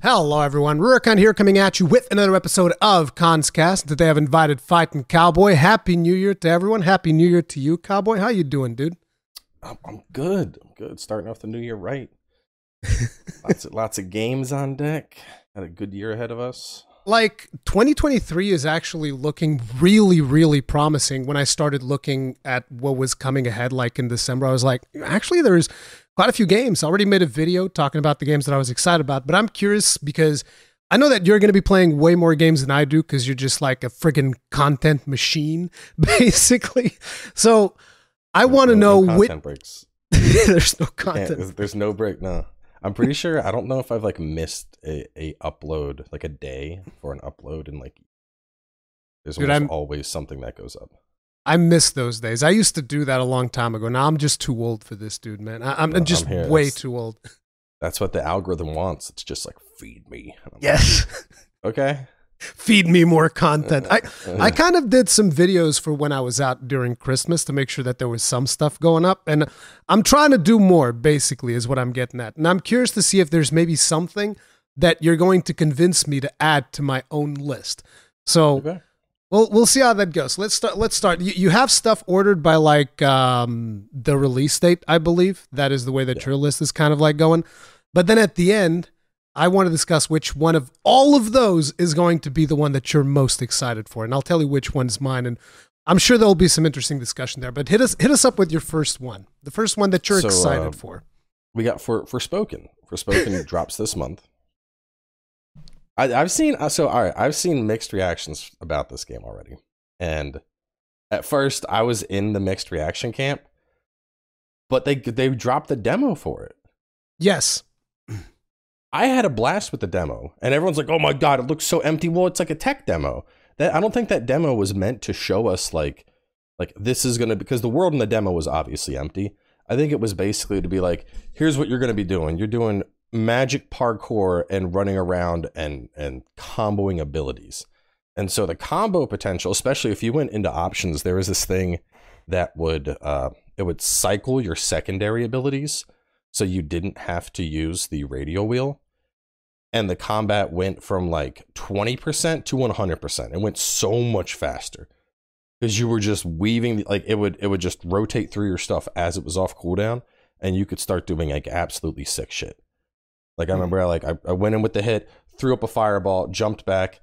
Hello, everyone. Rurikhan here, coming at you with another episode of Khan's Kast. Today, I've invited Fighting Cowboy. Happy New Year to everyone. Happy New Year to you, Cowboy. How you doing, dude? I'm, I'm good. I'm good. Starting off the new year right. lots of lots of games on deck. Had a good year ahead of us. Like 2023 is actually looking really, really promising. When I started looking at what was coming ahead, like in December, I was like, actually, there's quite a few games. I already made a video talking about the games that I was excited about, but I'm curious because I know that you're going to be playing way more games than I do because you're just like a friggin' content machine, basically. So I want to No- know no content breaks. there's no content. there's, there's no break. No, I'm pretty sure. I don't know if I've like missed a, a upload like a day for an upload, and like there's Dude, always something that goes up. I miss those days. I used to do that a long time ago. Now I'm just too old for this, dude, man. I, I'm No, I'm just here. way That's- too old. That's what the algorithm wants. It's just like feed me. I'm like, Yes. okay. Feed me more content. I, I kind of did some videos for when I was out during Christmas to make sure that there was some stuff going up. And I'm trying to do more, basically, is what I'm getting at. And I'm curious to see if there's maybe something that you're going to convince me to add to my own list. So okay. We'll we'll see how that goes. Let's start. Let's start. You, you have stuff ordered by like um, the release date, I believe. That is the way that Yeah. your list is kind of like going. But then at the end, I want to discuss which one of all of those is going to be the one that you're most excited for, and I'll tell you which one's mine. And I'm sure there'll be some interesting discussion there. But hit us hit us up with your first one, the first one that you're So, excited uh, for. we got for Forspoken for spoken drops this month I, i've seen uh, so all right i've seen mixed reactions about this game already. And at first i was in the mixed reaction camp but they they dropped the demo for it. Yes, i had a blast with the demo and everyone's like oh my god it looks so empty. Well it's like a tech demo. That i don't think that demo was meant to show us like like this is gonna because the world in the demo was obviously empty. I think it was basically to be like here's what you're gonna be doing. You're doing magic parkour and running around and and comboing abilities. And so the combo potential especially if you went into options there was this thing that would uh it would cycle your secondary abilities so you didn't have to use the radial wheel. And the combat went from like 20% to 100% it went so much faster because you were just weaving like it would it would just rotate through your stuff as it was off cooldown and you could start doing like absolutely sick shit like i mm-hmm. remember I, like I, I went in with the hit threw up a fireball jumped back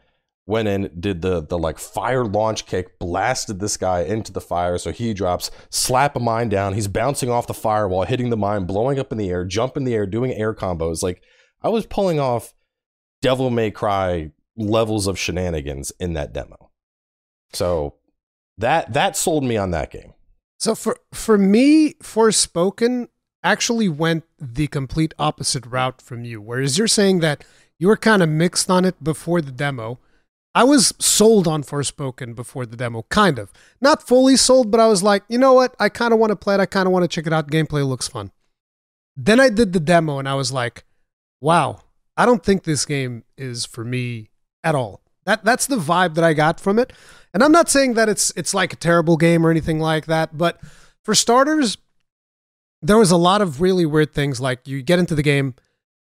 went in did the the like fire launch kick blasted this guy into the fire. So he drops slap a mine down. He's bouncing off the firewall hitting the mine blowing up in the air jump in the air doing air combos. Like i was pulling off devil may cry levels of shenanigans in that demo. So that that sold me on that game. So for for me, Forspoken actually went the complete opposite route from you. Whereas you're saying that you were kind of mixed on it before the demo. I was sold on Forspoken before the demo, kind of. Not fully sold, but I was like, you know what? I kind of want to play it. I kind of want to check it out. Gameplay looks fun. Then I did the demo and I was like, wow, I don't think this game is for me at all. That that's the vibe that I got from it. And I'm not saying that it's it's like a terrible game or anything like that, but for starters, there was a lot of really weird things like you get into the game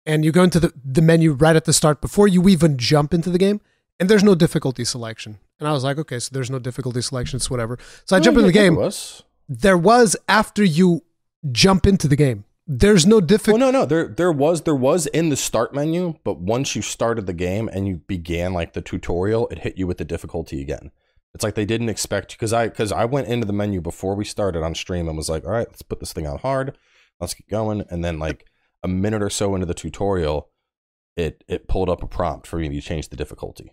and you go into the, the menu right at the start before you even jump into the game and there's no difficulty selection. And I was like, okay, so there's no difficulty selection, it's whatever. So I oh, jump into the game. there was. There was after you jump into the game. There's no Well, difficulty. no, no. There, there was, there was in the start menu, but once you started the game and you began like the tutorial, it hit you with the difficulty again. It's like they didn't expect because I, because I went into the menu before we started on stream and was like, all right, let's put this thing on hard, let's get going, and then like a minute or so into the tutorial, it it pulled up a prompt for me to change the difficulty.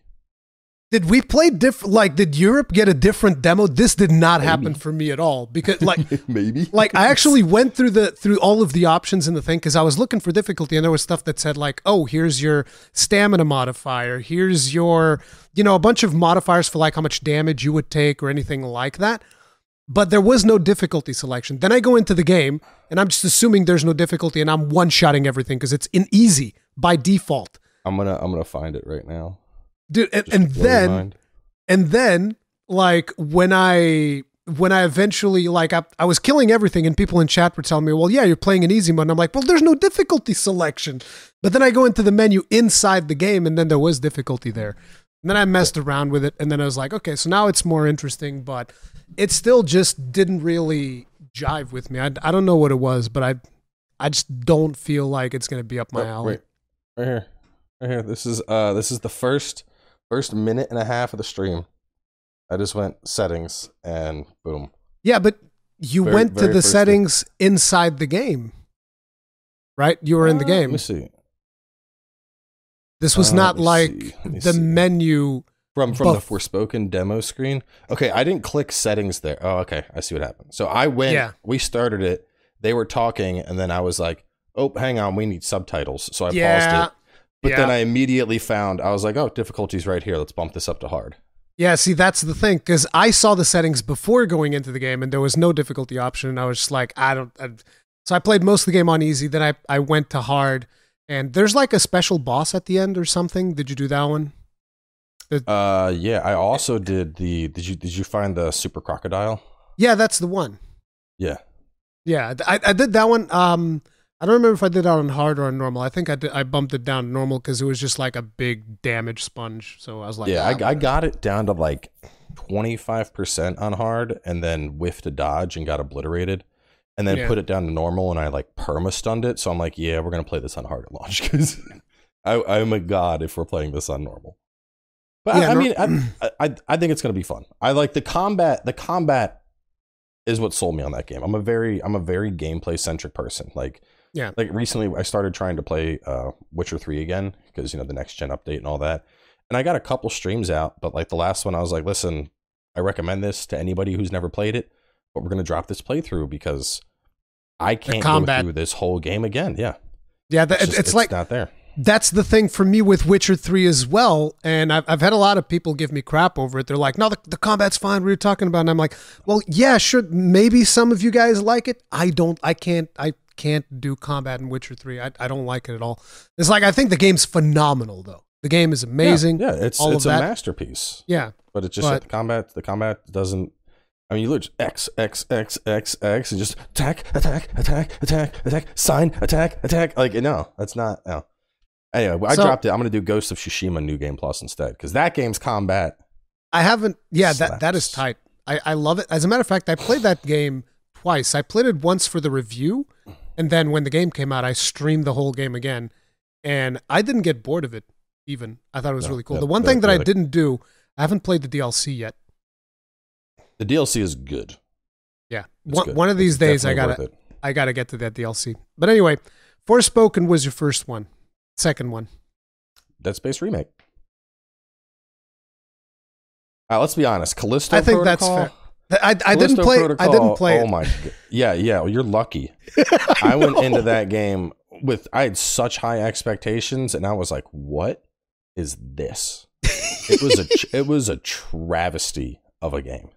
Did we play different? Like, did Europe get a different demo? This did not happen for me at all because, like, Maybe. like I actually went through the through all of the options in the thing because I was looking for difficulty and there was stuff that said like, oh, here's your stamina modifier, here's your, you know, a bunch of modifiers for like how much damage you would take or anything like that. But there was no difficulty selection. Then I go into the game and I'm just assuming there's no difficulty and I'm one shotting everything because it's in easy by default, I'm gonna I'm gonna find it right now. Dude. And, and then and then like when I when I eventually like I, I was killing everything and people in chat were telling me, "Well, yeah, you're playing an easy mode." And I'm like, "Well, there's no difficulty selection." But then I go into the menu inside the game and then there was difficulty there. And then I messed around with it and then I was like, "Okay, so now it's more interesting, but it still just didn't really jive with me. I, I don't know what it was, but I I just don't feel like it's going to be up my Oh, alley." Wait, right here, right here. This is uh, this is the first first minute and a half of the stream. I just went settings and boom. Yeah, but you Very- went to the first thing. settings inside the game. Right? You were in the Uh, Let game. me see. This was Uh, not like. Let the see. menu. From from the Buff. Forspoken demo screen. Okay, I didn't click settings there. Oh, okay. I see what happened. So I went. Yeah. We started it. They were talking, and then I was like, "Oh, hang on, we need subtitles." So I yeah. paused it. But yeah. then I immediately found I was like, "Oh, difficulties right here. Let's bump this up to hard." Yeah, see, that's the thing because I saw the settings before going into the game, and there was no difficulty option. And I was just like, I don't. I, so I played most of the game on easy. Then I I went to hard, and there's like a special boss at the end or something. Did you do that one? Uh, yeah. I also did the. Did you did you find the super crocodile? Yeah, that's the one. Yeah. Yeah, I I did that one. Um, I don't remember if I did that on hard or on normal. I think I did. I bumped it down to normal because it was just like a big damage sponge. So I was like, yeah, ah, I, I got it down to like 25% on hard and then whiffed a dodge and got obliterated. And then Yeah. put it down to normal and I like perma stunned it. So I'm like, yeah, we're going to play this on hard at launch because I'm a god if we're playing this on normal. But I- Yeah, I, nor- mean, I, I, I think it's going to be fun. I like the combat. The combat is what sold me on that game. I'm a very, I'm a very gameplay centric person. Like, Yeah. like recently I started trying to play uh, Witcher 3 again because, you know, the next gen update and all that. And I got a couple streams out, but like the last one, I was like, listen, I recommend this to anybody who's never played it, but we're going to drop this playthrough because I can't go through this whole game again. Yeah. yeah, that, It's, it's, just- like not there. that's the thing for me with Witcher 3 as well. And I've, I've had a lot of people give me crap over it. They're like, no, the, the combat's fine. We're talking about? And I'm like, well, yeah, sure. Maybe some of you guys like it. I don't, I can't, I can't do combat in Witcher 3. I, I don't like it at all. It's like, I think the game's phenomenal, though. The game is amazing. Yeah, yeah, it's all it's a that. masterpiece. Yeah. But it's just But- that the combat the combat doesn't I mean you look X X X X X and just attack, attack, attack, attack, attack, sign, attack, attack. Like no, that's not no. Anyway, I So- dropped it. I'm gonna do Ghost of Tsushima New Game Plus instead because that game's combat. I haven't. Yeah, that that is tight. I I love it. As a matter of fact, I played that game twice. I played it once for the review, and then when the game came out, I streamed the whole game again, and I didn't get bored of it. Even I thought it was No, really cool. yeah, the one thing that I didn't do, I haven't played the DLC yet. The DLC is good. Yeah, one, good. one of these It's days I gotta. I gotta get to that DLC. But anyway, Forspoken was your first one. Second one. Dead Space remake. Uh, let's be honest. Callisto I think that's fair. I, I didn't Callisto play. I didn't play Oh it. my! g- Yeah, yeah. Well, you're lucky. I went into that game with I had such high expectations, and I was like, "What is this?" It was a it was a travesty of a game.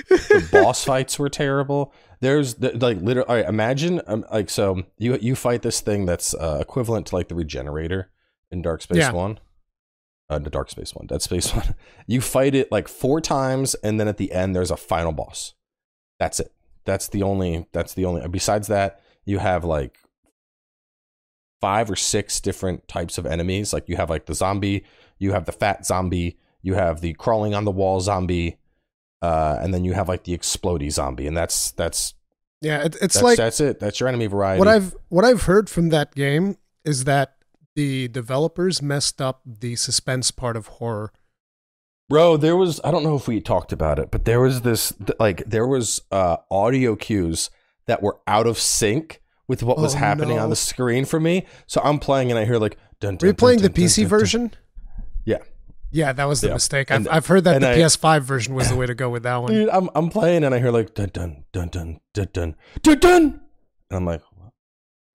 The boss fights were terrible. There's the, like literally. All right, imagine um, like so you you fight this thing that's uh, equivalent to like the regenerator in Dark Space Yeah. One. Uh, the Dark Space One, Dead Space One. You fight it like four times, and then at the end there's a final boss. That's it. That's the only. That's the only. Besides that, you have like five or six different types of enemies. Like you have like the zombie, you have the fat zombie, you have the crawling on the wall zombie, uh, and then you have like the explody zombie, and that's that's Yeah, it, it's that's, like that's it. That's your enemy variety. what I've what I've heard from that game is that the developers messed up the suspense part of horror. Bro, there was I don't know if we talked about it, but there was this like there was uh audio cues that were out of sync with what was Oh, happening no. on the screen for me. So I'm playing and I hear like dun, dun, you playing dun, the dun, PC dun, dun, dun. version? Yeah. Yeah, that was the Yeah. mistake. I've, And- I've heard that the I- PS5 version was the way to go with that one. Dude, I'm I'm playing and I hear like dun dun dun dun dun dun dun dun and I'm like?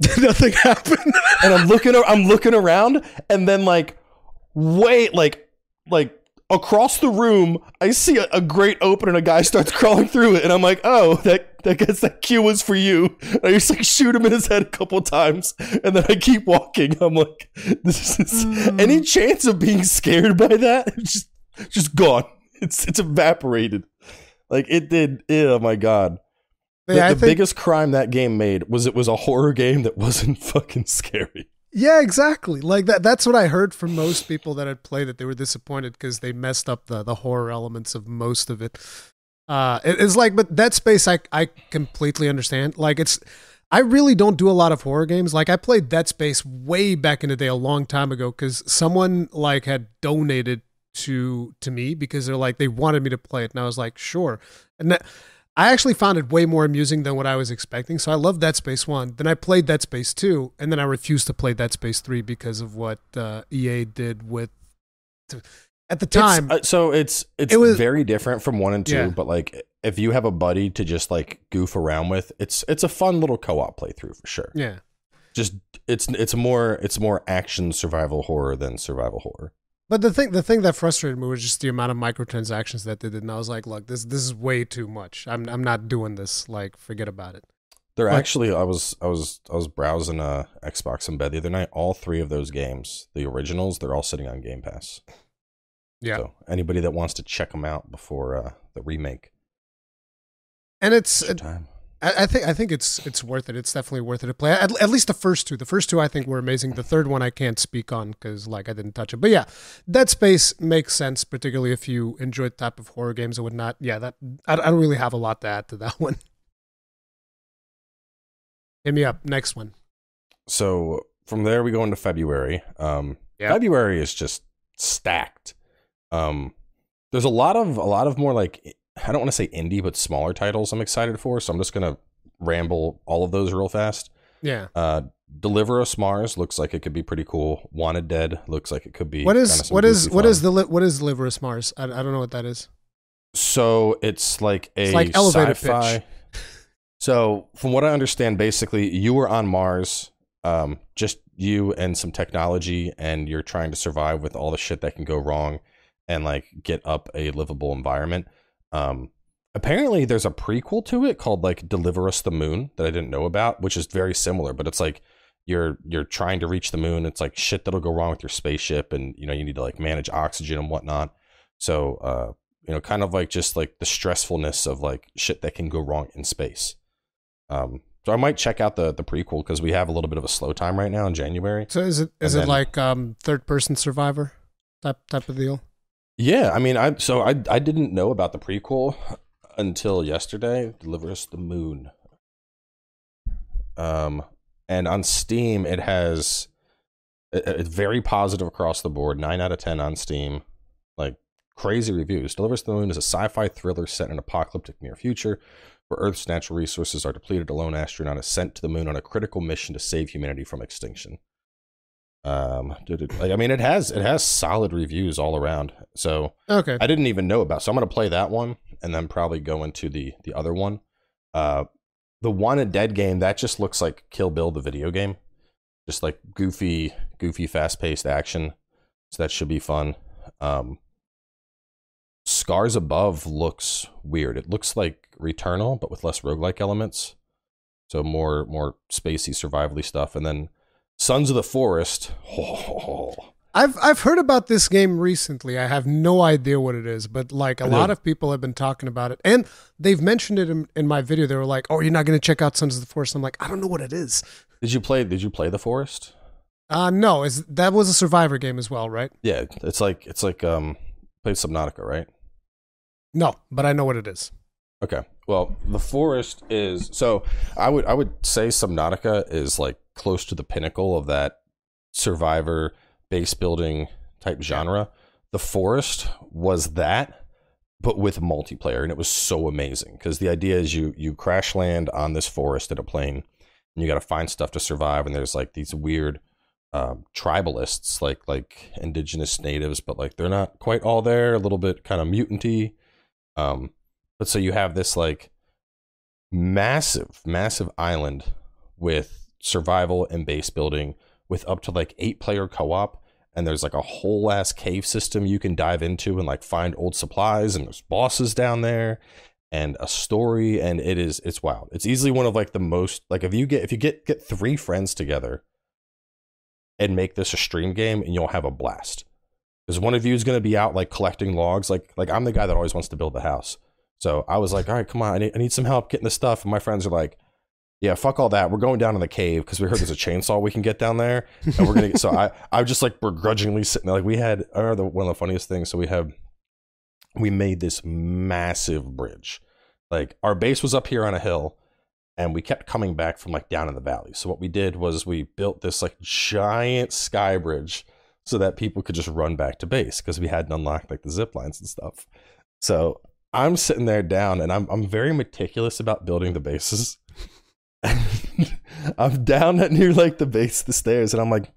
Nothing happened. and I'm looking I'm looking around and then like wait like like across the room I see a, a grate open and a guy starts crawling through it and I'm like oh that that guess that cue was for you and I just like shoot him in his head a couple times and then I keep walking I'm like this is Mm. any chance of being scared by that it's just just gone it's it's evaporated like it did. Oh my god. The, Yeah, the think- biggest crime that game made was it was a horror game that wasn't fucking scary. Yeah, exactly. Like that. That's what I heard from most people that had played it. They were disappointed because they messed up the the horror elements of most of it. Uh, it- it's like, but Dead Space, I I completely understand. Like it's, I really don't do a lot of horror games. Like I played Dead Space way back in the day, a long time ago, because someone like had donated to to me because they're like they wanted me to play it, and I was like, sure. And that, I actually found it way more amusing than what I was expecting. So I loved Dead Space 1. Then I played Dead Space 2, and then I refused to play Dead Space 3 because of what uh, EA did with. At the time, It's, uh, so it's it's It was- very different from one and two, Yeah. but like if you have a buddy to just like goof around with, it's it's a fun little co-op playthrough for sure. yeah. Just it's it's more it's more action survival horror than survival horror. But the thing, the thing that frustrated me was just the amount of microtransactions that they did, and I was like, "Look, this this is way too much. I'm I'm not doing this. Like, forget about it." They're Like- actually I was I was I was browsing uh Xbox in bed the other night. All three of those games, the originals, they're all sitting on Game Pass. Yeah. So anybody that wants to check them out before uh, the remake, And it's, time. I, I think, I think it's it's worth it. It's definitely worth it to play. At, at least the first two. The first two I think were amazing. The third one I can't speak on because like I didn't touch it. But yeah, Dead Space makes sense, particularly if you enjoy the type of horror games and whatnot. Yeah, that I, I don't really have a lot to add to that one. Hit me up. Next one. So from there we go into February. Um, Yeah. February is just stacked. Um, there's a lot of a lot of more like I don't want to say indie, but smaller titles I'm excited for. So I'm just gonna ramble all of those real fast. Yeah. Uh, Deliver Us Mars looks like it could be pretty cool. Wanted Dead looks like it could be. What kinda is some what is goofy what fun. is the li- what is Liverus Mars? I, I don't know what that is. So it's like a It's like elevator sci-fi. pitch. So from what I understand, basically you were on Mars, um, just you and some technology, and you're trying to survive with all the shit that can go wrong, and like get up a livable environment. Um, apparently there's a prequel to it called like Deliver Us the Moon that I didn't know about, which is very similar, but it's like you're you're trying to reach the moon. It's like shit that'll go wrong with your spaceship, and you know you need to like manage oxygen and whatnot. So uh, you know, kind of like just like the stressfulness of like shit that can go wrong in space. Um, so I might check out the the prequel because we have a little bit of a slow time right now in January. So is it is And it then- like um third person survivor type type of deal? Yeah, I mean, I so I I didn't know about the prequel until yesterday. Deliver us the moon. Um, and on Steam, it has it's very positive across the board. Nine out of ten on Steam, like crazy reviews. Deliver us the moon is a sci-fi thriller set in an apocalyptic near future. Where Earth's natural resources are depleted, a lone astronaut is sent to the moon on a critical mission to save humanity from extinction. Um, like, I mean, it has it has solid reviews all around. So Okay. I didn't even know about. So I'm gonna play that one and then probably go into the the other one. Uh, the Wanted Dead game that just looks like Kill Bill the video game, just like goofy, goofy, fast paced action. So that should be fun. Um, Scars Above looks weird. It looks like Returnal, but with less roguelike elements. So more more spacey, survivally stuff. And then Sons of the Forest. Oh, I've I've heard about this game recently. I have no idea what it is, but like a lot of people have been talking about it, and they've mentioned it in, in my video. They were like, "Oh, you're not going to check out Sons of the Forest?" I'm like, "I don't know what it is." Did you play? Did you play the Forest? Uh no, is that was a Survivor game as well, right? Yeah, it's like it's like um played Subnautica, right? No, but I know what it is. Okay. Well, the forest is so I would I would say Subnautica is like close to the pinnacle of that survivor base building type genre. The forest was that but with multiplayer and it was so amazing because the idea is you you crash land on this forest in a plane and you got to find stuff to survive and there's like these weird um, tribalists like like indigenous natives but like they're not quite all there a little bit kind of mutanty um but so you have this like massive, massive island with survival and base building with up to like eight player co op. And there's like a whole ass cave system you can dive into and like find old supplies. And there's bosses down there and a story. And it is, it's wild. It's easily one of like the most, like if you get, if you get, get three friends together and make this a stream game and you'll have a blast. Because one of you is going to be out like collecting logs. Like, like I'm the guy that always wants to build the house. So I was like, all right, come on, I need, I need some help getting this stuff. And my friends are like, yeah, fuck all that. We're going down in the cave because we heard there's a chainsaw we can get down there, and we're gonna. Get, so I, I just like begrudgingly sitting there. Like we had, I remember the, one of the funniest things. So we have, we made this massive bridge. Like our base was up here on a hill, and we kept coming back from like down in the valley. So what we did was we built this like giant sky bridge so that people could just run back to base because we hadn't unlocked like the zip lines and stuff. So I'm sitting there down, and I'm I'm very meticulous about building the bases. I'm down at near like the base of the stairs, and I'm like,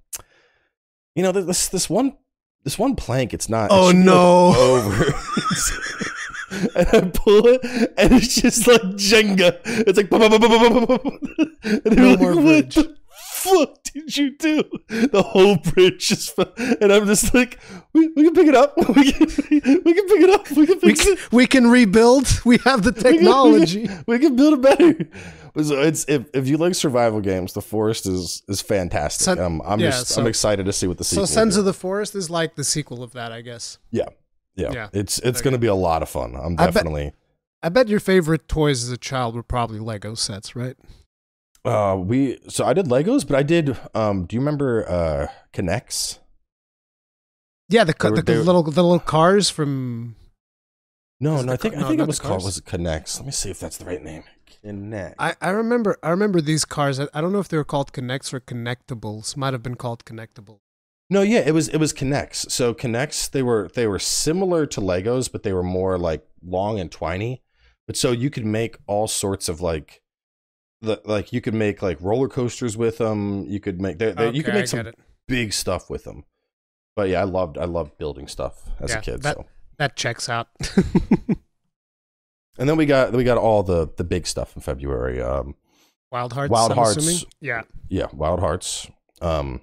you know, this this one this one plank, it's not. Oh it be, like, no! over. and I pull it, and it's just like Jenga. It's like, and they're No like, more what bridge." the fuck did you do? The whole bridge just, fell. and I'm just like, we, we can pick it up. We can, we can pick it up. We can We fix can, it. we can rebuild. We have the We can- technology. We can build it better. So it's if, if you like survival games, the forest is is fantastic. Sen- um, I'm yeah, just so- I'm excited to see what the So sequel. Sons will of the Forest is like the sequel of that, I guess. yeah, yeah, Yeah. It's it's Okay. going to be a lot of fun. I'm I bet- definitely. I bet your favorite toys as a child were probably Lego sets, right? Uh, we so I did Legos, but I did. Um, do you remember uh K'NEX? Yeah, the, were- the, were- little the little cars from No, no, I think I think not it was called was it K'NEX. Let me see if that's the right name. Connect. I, I remember I remember these cars. I, I don't know if they were called K'NEX or Connectables. Might have been called Connectable. No, yeah, it was it was K'NEX. So K'NEX they were they were similar to Legos, but they were more like long and twiny. But so you could make all sorts of like the like you could make like roller coasters with them. You could make they, they, you could Okay, make some it. big stuff with them. But yeah, I loved I loved building stuff as Yeah, a kid. that- so That checks out. and then we got we got all the the big stuff in February. Um, Wild Hearts. Wild I'm Hearts. assuming? Yeah. yeah, Wild Hearts. Um,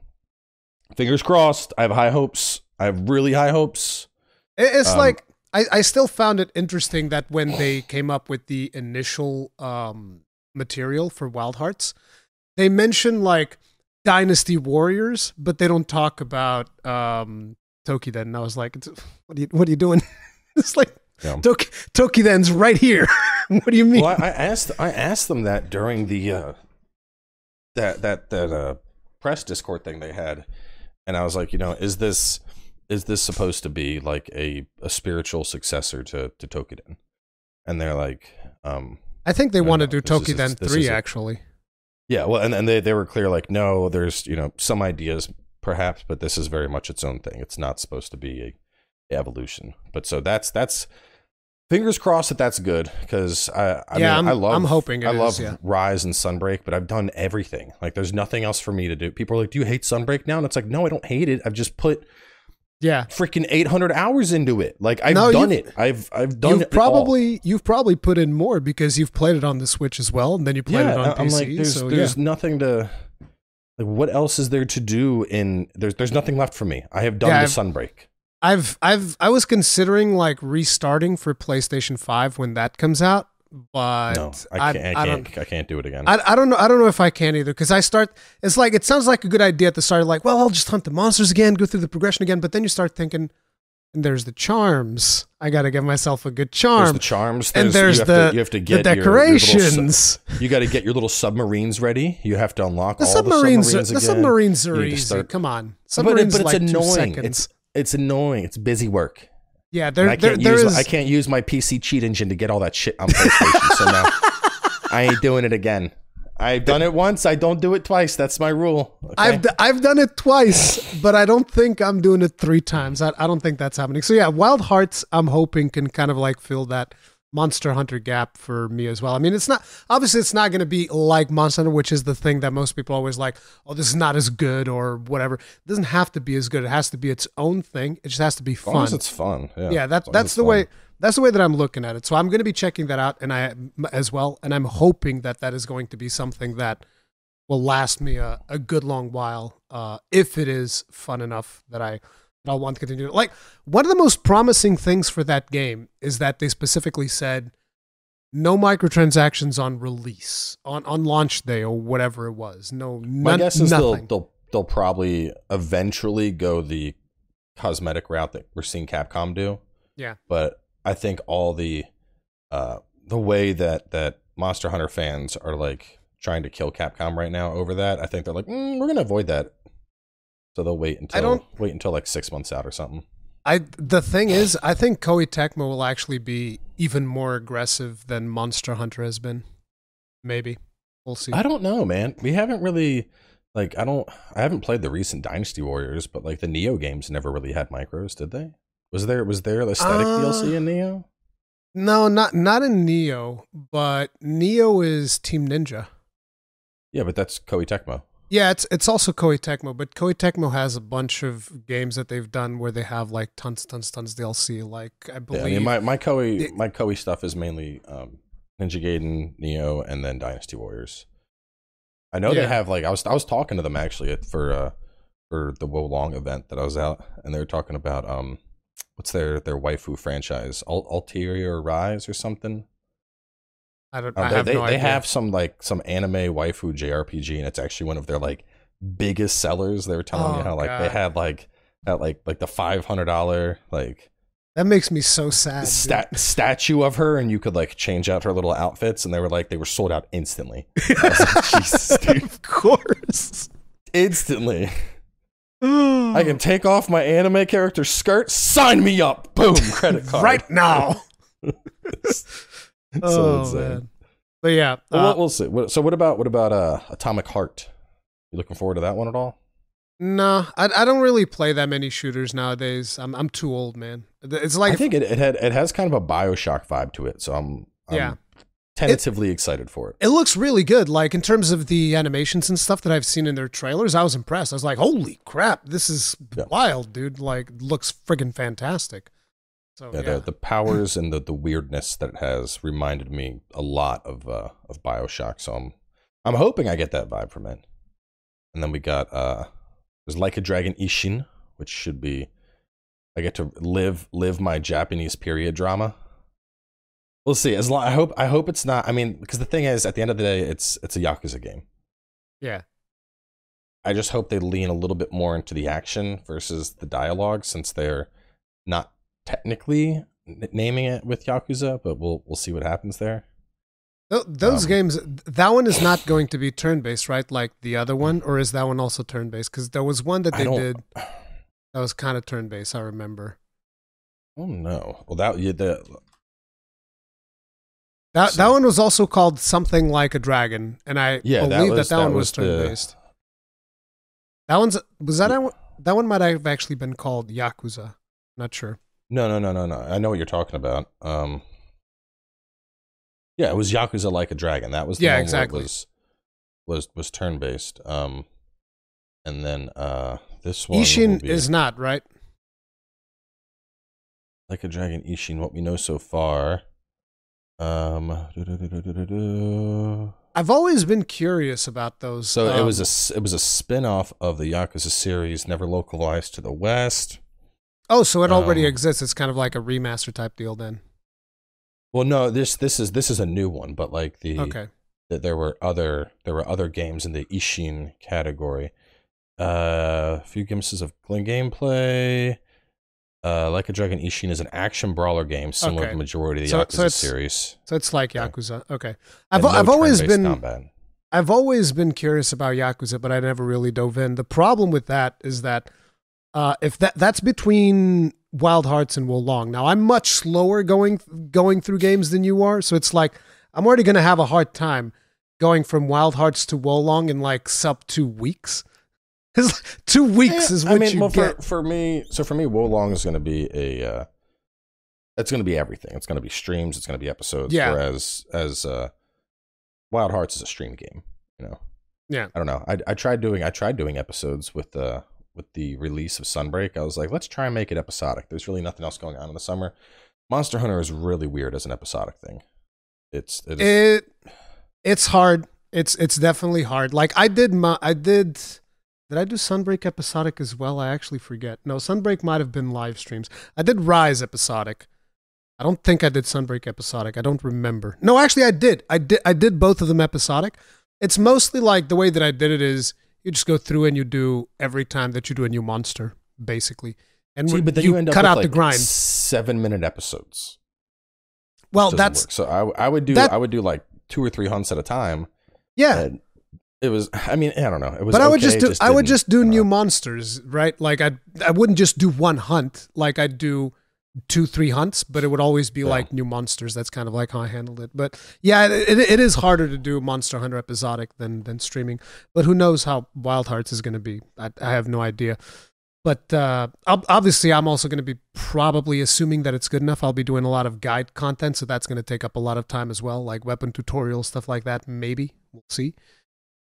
fingers crossed. I have high hopes. I have really high hopes. It's Um, like I, I still found it interesting that when they came up with the initial um, material for Wild Hearts, they mention like Dynasty Warriors, but they don't talk about um, Toukiden. And I was like, what are you, what are you doing? it's like Yeah. Tok- Toukiden's right here. what do you mean? Well, I, I asked I asked them that during the uh, that that that uh, press Discord thing they had, and I was like, you know, is this is this supposed to be like a, a spiritual successor to to Toukiden? And they're like, um, I think they want to do this is- 3, is a- actually. yeah, well, and and they they were clear like, no, there's you know some ideas perhaps, but this is very much its own thing. It's not supposed to be a evolution. But so that's that's fingers crossed that that's good because I I Yeah, mean I'm- I love I'm hoping it I is, love yeah. Rise and Sunbreak, but I've done everything. Like there's nothing else for me to do. People are like, "Do you hate Sunbreak now?" And it's like, "No, I don't hate it. I've just put Yeah. freaking 800 hours into it. Like I've No, done it. I've I've done You've it all. probably you've probably put in more because you've played it on the Switch as well, and then you played yeah, it on I'm PC. like, there's so there's yeah. nothing to like. What else is there to do? In there's there's nothing left for me. I have done Yeah, the Sunbreak. I've I've I was considering like restarting for PlayStation Five when that comes out, but No, I can't. I, I can't. don't. I, can't do it again. I, I don't know. I don't know if I can either because I start. It's like it sounds like a good idea at the start. Like, well, I'll just hunt the monsters again, go through the progression again. But then you start thinking, and there's the charms. I got to give myself a good there's charm. the charms. and you there's have the to, you have to the get your- your su- decorations. You got to get your little submarines ready. You have to unlock The all submarines, the are, submarines the submarines are You easy. start- Come on, But, submarines but it's like two annoying. seconds. It's it's annoying. It's busy work. yeah, And there, I there, can't there use is. I can't use my PC cheat engine to get all that shit on PlayStation. so now I ain't doing it again. I've done it once. I don't do it twice. That's my rule. okay? I've d- I've done it twice, but I don't think I'm doing it three times. I, I don't think that's happening. So yeah, Wild Hearts, I'm hoping can kind of like fill that Monster Hunter gap for me as well. I mean, it's not obviously it's not going to be like Monster Hunter, which is the thing that most people always like. Oh, this is not as good or whatever. It doesn't have to be as good. It has to be its own thing. It just has to be as long as fun. it's fun. Yeah, yeah, that that's the fun. way that's the way that I'm looking at it. So I'm going to be checking that out, and I as well, and I'm hoping that that is going to be something that will last me a, a good long while. Uh, if it is fun enough that I I'll want to continue. Like one of the most promising things for that game is that they specifically said no microtransactions on release on on launch day or whatever it was. No, My none, guess is they'll, they'll they'll probably eventually go the cosmetic route that we're seeing Capcom do. Yeah. But I think all the uh, the way that that Monster Hunter fans are like trying to kill Capcom right now over that. I think they're like, mm, we're gonna avoid that, so they'll wait until don't- wait until like six months out or something. I the thing is, I think Koei Tecmo will actually be even more aggressive than Monster Hunter has been. Maybe we'll see. I don't know, man. We haven't really like I don't I haven't played the recent Dynasty Warriors, but like the Nioh games never really had micros, did they? Was there was there the static Uh, DLC in Nioh? No, not not in Nioh, but Nioh is Team Ninja. Yeah, but that's Koei Tecmo. Yeah, it's it's also Koei Tecmo, but Koei Tecmo has a bunch of games that they've done where they have like tons, tons, tons DLC. Like I Yeah, believe, I mean my my Koei it- my Koei stuff is mainly um, Ninja Gaiden, Nioh, and then Dynasty Warriors. I know they have like I was I was talking to them actually for uh for the Wo Long event that I was out, and they were talking about um what's their their waifu franchise, Ul- Atelier Ryza or something. I don't. Uh, I they have they, no they idea. have some like some anime waifu JRPG, and it's actually one of their like biggest sellers. They were telling me Oh, how like they had like at like like the five hundred dollar like that makes me so sad. stat- statue of her, and you could like change out her little outfits, and they were like they were sold out instantly, I was like, Jesus, dude. of course. instantly. I can take off my anime character skirt. Sign me up. Boom, credit card. right now. so oh man. But yeah, Well, uh, we'll- see. So what about what about uh Atomic Heart? You looking forward to that one at all? no, I I don't really play that many shooters nowadays. I'm I'm too old, man. It's like I think it, it had it has kind of a Bioshock vibe to it, so I'm, I'm Yeah. tentatively excited for it. It looks really good. Like in terms of the animations and stuff that I've seen in their trailers, I was impressed. I was like, "Holy crap, this is Yeah. wild, dude! Like, looks friggin' fantastic." So Yeah, yeah, The, the powers and the, the weirdness that it has reminded me a lot of uh, of Bioshock. So I'm I'm hoping I get that vibe from it. And then we got uh there's Like a Dragon Ishin, which should be I get to live live my Japanese period drama. We'll see. As long I hope I hope it's not I mean, because the thing is at the end of the day it's it's a Yakuza game. yeah, I just hope they lean a little bit more into the action versus the dialogue, since they're not technically naming it with Yakuza, but we'll we'll see what happens there. Those Um, games. That one is not going to be turn-based, right? Like the other one, or is that one also turn-based? Because there was one that they did that was kind of turn-based. I remember Oh no! Well, that you the that. So- That one was also called something like a dragon, and I Yeah, believe that was- that, that one was, was turn-based. That one's was that one- that one might have actually been called Yakuza. Not sure. No no no no no. I know what you're talking about. Um, yeah, it was Yakuza like a dragon. That was the Yeah, one exactly. was was was turn based. Um, and then uh, this one Ishin be is not right. like a dragon Ishin. What we know so far. Um. I've always been curious about those. So it um, was a s- it was a spin off of the Yakuza series, never localized to the West. Oh, so it already um, exists. It's kind of like a remaster type deal then. Well, no, this this is this is a new one, but like the Okay. that there were other there were other games in the Ishin category. Uh, a few glimpses of gameplay. Uh, like a Dragon Ishin is an action brawler game similar Okay. to the majority of the So- Yakuza so it's- series. So it's like Yeah. Yakuza. Okay. I've no I've always been combat. I've always been curious about Yakuza, but I never really dove in. The problem with that is that uh, if that that's between Wild Hearts and Wolong. Now I'm much slower going going through games than you are, so it's like I'm already gonna have a hard time going from Wild Hearts to Wolong in like sub two weeks. two weeks Eh, is what I mean, you well, get. for for me. So for me, Wolong is going to be a. Uh, it's going to be everything. It's going to be streams. It's going to be episodes. Yeah. Whereas as uh, Wild Hearts is a stream game. You know. Yeah. I don't know. I I tried doing I tried doing episodes with the with the release of Sunbreak. I was like, let's try and make it episodic. There's really nothing else going on in the summer. Monster Hunter is really weird as an episodic thing. It's it is, it it's hard. It's it's definitely hard. Like I did my I did did I do Sunbreak episodic as well? I actually forget. No, Sunbreak might have been live streams. I did Rise episodic. I don't think I did Sunbreak episodic. I don't remember. No, actually I did. I did I did both of them episodic. It's mostly like the way that I did it is you just go through and you do every time that you do a new monster, basically. And See, but then you, you, end up cut with out like the grind. seven minute episodes. well, that's work. so I I would do that- I would do like two or three hunts at a time. yeah. It was I mean I don't know it was But I would just do I would just do new know. monsters, right? Like I I wouldn't just do one hunt. Like I'd do two three hunts, but it would always be Yeah. like new monsters. That's kind of like how I handled it. But yeah, it, it, it is harder to do Monster Hunter episodic than than streaming. But who knows how Wild Hearts is going to be? I, I have no idea. But uh, obviously, I'm also going to be probably assuming that it's good enough. I'll be doing a lot of guide content, so that's going to take up a lot of time as well, like weapon tutorial stuff like that. Maybe we'll see.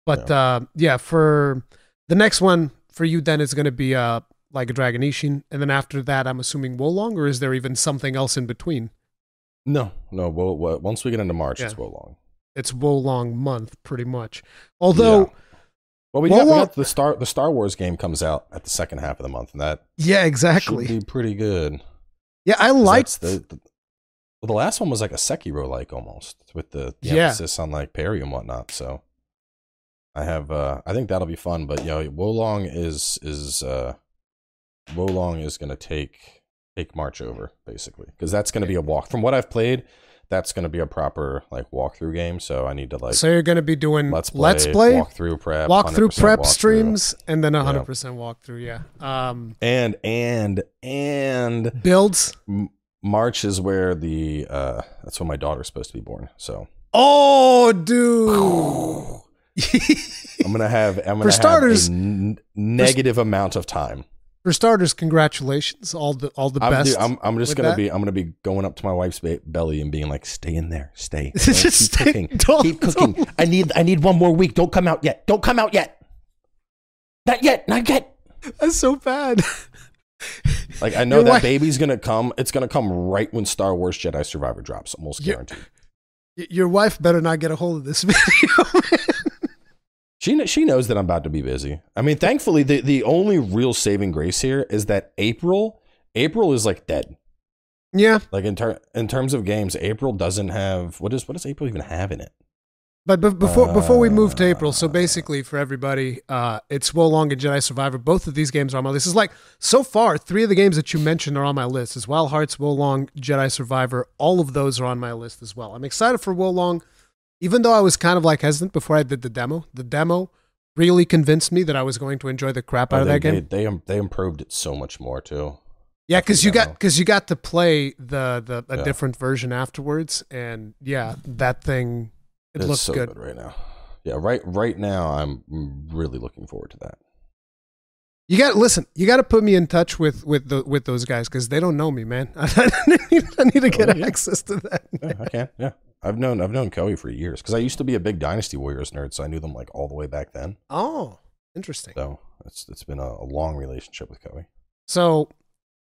But uh, yeah, for the next one for you, then is going to be uh, like a Dragon Ishin, and then after that, I'm assuming Wolong, or is there even something else in between? No, no. Well, well, once we get into March, it's Yeah. well long. It's Wolong month, pretty much. Although, Yeah. Well, we got, we got the Star the Star Wars game comes out at the second half of the month, and that yeah, should exactly. be pretty good. Yeah, I liked the, the well, the last one was like a Sekiro like almost with the, the Yeah. emphasis on like parry and whatnot. So I have uh I think that'll be fun. But you know, Wolong is is uh Wolong is gonna take take March over basically because that's gonna be a walk. From what I've played, that's gonna be a proper like walkthrough game. So I need to like so you're going to be doing let's play, let's play, walkthrough prep, walkthrough prep walkthrough. streams, and then 100% walkthrough. Yeah. Um, and and and builds. M- March is where the uh that's when my daughter's supposed to be born. So Oh, dude. I'm gonna have I'm gonna For starters- have a n- negative amount of time. For starters, congratulations. All the all the I'm, best. dude, I'm, I'm just gonna that. be I'm gonna be going up to my wife's ba- belly and being like, "Stay in there, stay, Don't Just keep stay- cooking, don't- keep cooking. I need I need one more week. Don't come out yet. Don't come out yet. Not yet. Not yet." That's so bad. Like I know Your that wife- baby's gonna come. It's gonna come right when Star Wars Jedi Survivor drops. Almost guaranteed. Y- Your wife better not get a hold of this video. She she knows that I'm about to be busy. I mean, thankfully, the the only real saving grace here is that April April is like dead. yeah, Like in ter- in terms of games, April doesn't have what is what does April even have in it? but, before before we move to April, Uh. so basically for everybody, uh, it's Wolong and Jedi Survivor. Both of these games are on my list. It's like so far, three of the games that you mentioned are on my list. It's Wild Hearts, Wolong, Jedi Survivor. All of those are on my list as well. I'm excited for Wolong, even though I was kind of like hesitant before I did the demo. The demo really convinced me that I was going to enjoy the crap out Oh, of that game. They, they they improved it so much more too. Yeah, because you got because you got to play the the a Yeah. different version afterwards, and yeah, that thing it it's looks so good. good. right now. Yeah, right right now I'm really looking forward to that. You got listen. You got to put me in touch with with the with those guys because they don't know me, man. I need, I need to oh, get Oh, yeah. access to that. Yeah, I can. Yeah, I've known I've known Koei for years because I used to be a big Dynasty Warriors nerd, so I knew them like all the way back then. Oh, interesting. So it's it's been a, a long relationship with Koei. So,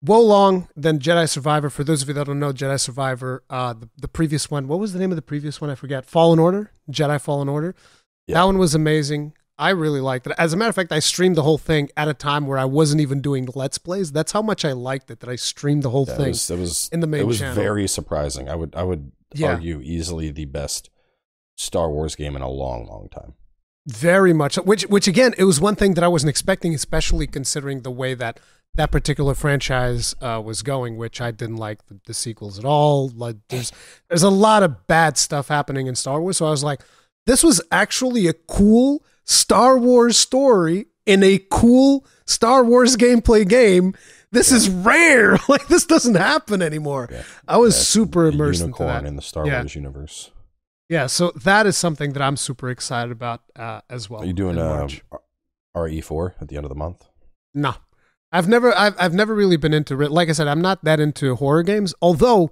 Wolong, then Jedi Survivor. For those of you that don't know, Jedi Survivor, uh, the, the previous one. What was the name of the previous one? I forget. Fallen Order. Jedi Fallen Order. Yeah. That one was amazing. I really liked it. As a matter of fact, I streamed the whole thing at a time where I wasn't even doing Let's Plays. That's how much I liked it that I streamed the whole thing. was it was in the main it was channel. very surprising. I would I would Yeah. argue easily the best Star Wars game in a long long time. Very much. Which, which again, it was one thing that I wasn't expecting, especially considering the way that that particular franchise uh, was going. Which I didn't like the, the sequels at all. Like, there's there's a lot of bad stuff happening in Star Wars. So I was like, this was actually a cool Star Wars story in a cool Star Wars gameplay game. This is rare. Like this doesn't happen anymore. Yeah. I was That's super immersed into unicorn that. in the Star Yeah. Wars universe. Yeah, so that is something that I'm super excited about uh, as well. Are you doing in uh, March. RE four at the end of the month? No, I've never, I've, I've never really been into. Like I said, I'm not that into horror games. Although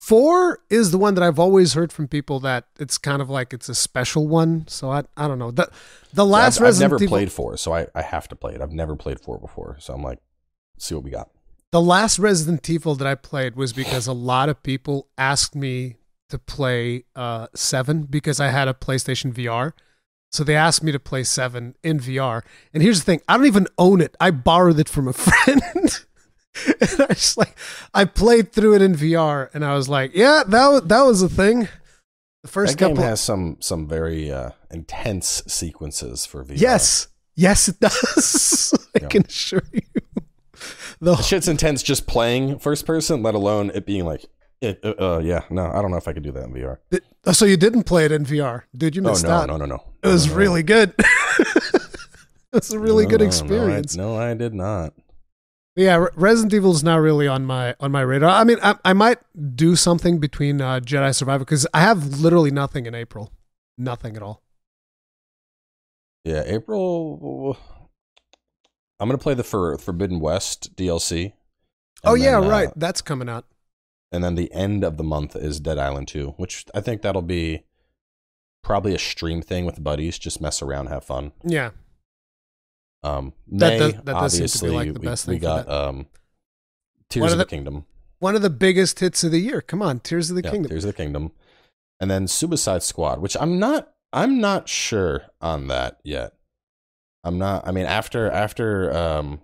four is the one that I've always heard from people that it's kind of like it's a special one. So I, I don't know. The the last I've, I've never Evil, played four, so I, I have to play it. I've never played four before, so I'm like, see what we got. the last Resident Evil that I played was because a lot of people asked me to play uh, seven because I had a PlayStation VR. So they asked me to play seven in VR. And here's the thing: I don't even own it. I borrowed it from a friend. and I just like I played through it in VR, and I was like, "Yeah, that was, that was a thing." The first that game couple, has some some very uh, intense sequences for VR. yes, yes, it does. I Yeah. can assure you. The shit's intense just playing first person, let alone it being like It, uh, uh, yeah, no, I don't know if I could do that in VR. Oh, So you didn't play it in VR, dude? You Oh no, out. no, no, no. It was No, no, really good. It's a really no, good experience. No I, no, I did not. Yeah, Resident Evil is not really on my on my radar. I mean, I, I might do something between uh, Jedi Survivor because I have literally nothing in April, nothing at all. Yeah, April. I'm gonna play the For, Forbidden West DLC. oh yeah, then, uh, right. That's coming out. and then the end of the month is Dead Island 2, which I think that'll be probably a stream thing with buddies. Just mess around, have fun. Yeah, Um, That May, does- that does seem to be, obviously, like, the we, best we got that. um, Tears One of of the, the- Kingdom. one of the biggest hits of the year. Come on, Tears of the Yeah, Kingdom. Tears of the Kingdom, and then Suicide Squad, which I'm not. I'm not sure on that yet. I'm not. I mean, after after um,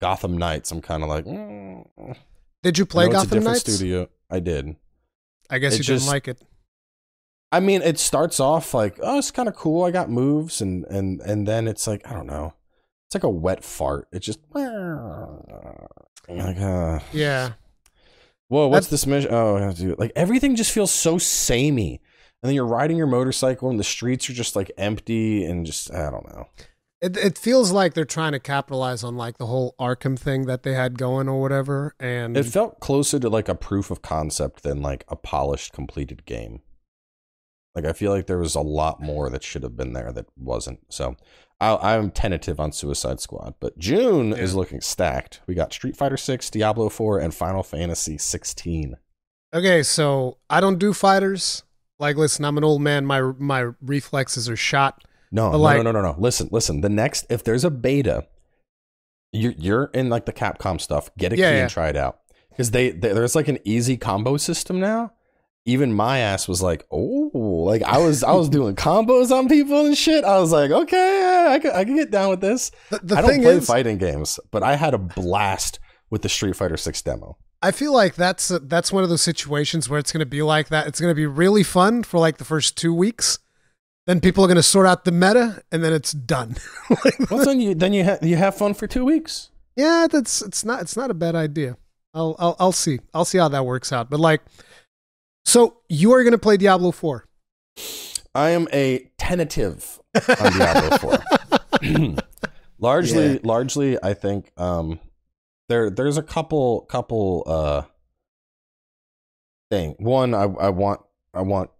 Gotham Knights, I'm kind of like. mm, Did you play know it's a Gotham Knights? Studio. I did. I guess It you just- didn't like it. I mean, it starts off like, oh, it's kind of cool. I got moves, and and and then it's like, I don't know. It's like a wet fart. It just like, uh, Yeah, whoa, what's That's- this mission? Oh, I have to do it. Like everything just feels so samey. And then you're riding your motorcycle, and the streets are just like empty, and just I don't know. It it feels like they're trying to capitalize on like the whole Arkham thing that they had going or whatever. And It felt closer to like a proof of concept than like a polished, completed game. Like I feel like there was a lot more that should have been there that wasn't. So I, I'm tentative on Suicide Squad, but June is looking stacked. We got Street Fighter Six, Diablo Four, and Final Fantasy 16. Okay, so I don't do fighters. Like, listen, I'm an old man. My my reflexes are shot. No, no, like- no, no, no, no. Listen, listen. The next, if there's a beta, you're you're in like the Capcom stuff. Get a Yeah, key yeah. and try it out because they, they there's like an easy combo system now. Even my ass was like, oh, like I was I was doing combos on people and shit. I was like, okay, I can I can get down with this. The, the I don't play is, fighting games, but I had a blast with the Street Fighter Six demo. I feel like that's that's one of those situations where it's going to be like that. It's going to be really fun for like the first two weeks. Then people are going to sort out the meta, and then it's done. Like, Well, then you then you ha- you have fun for two weeks. yeah, that's it's not it's not a bad idea. I'll I'll I'll see I'll see how that works out. But like, so you are going to play Diablo four. I am a tentative on Diablo 4. largely, Yeah. largely, I think um, there there's a couple couple uh thing. One, I I want I want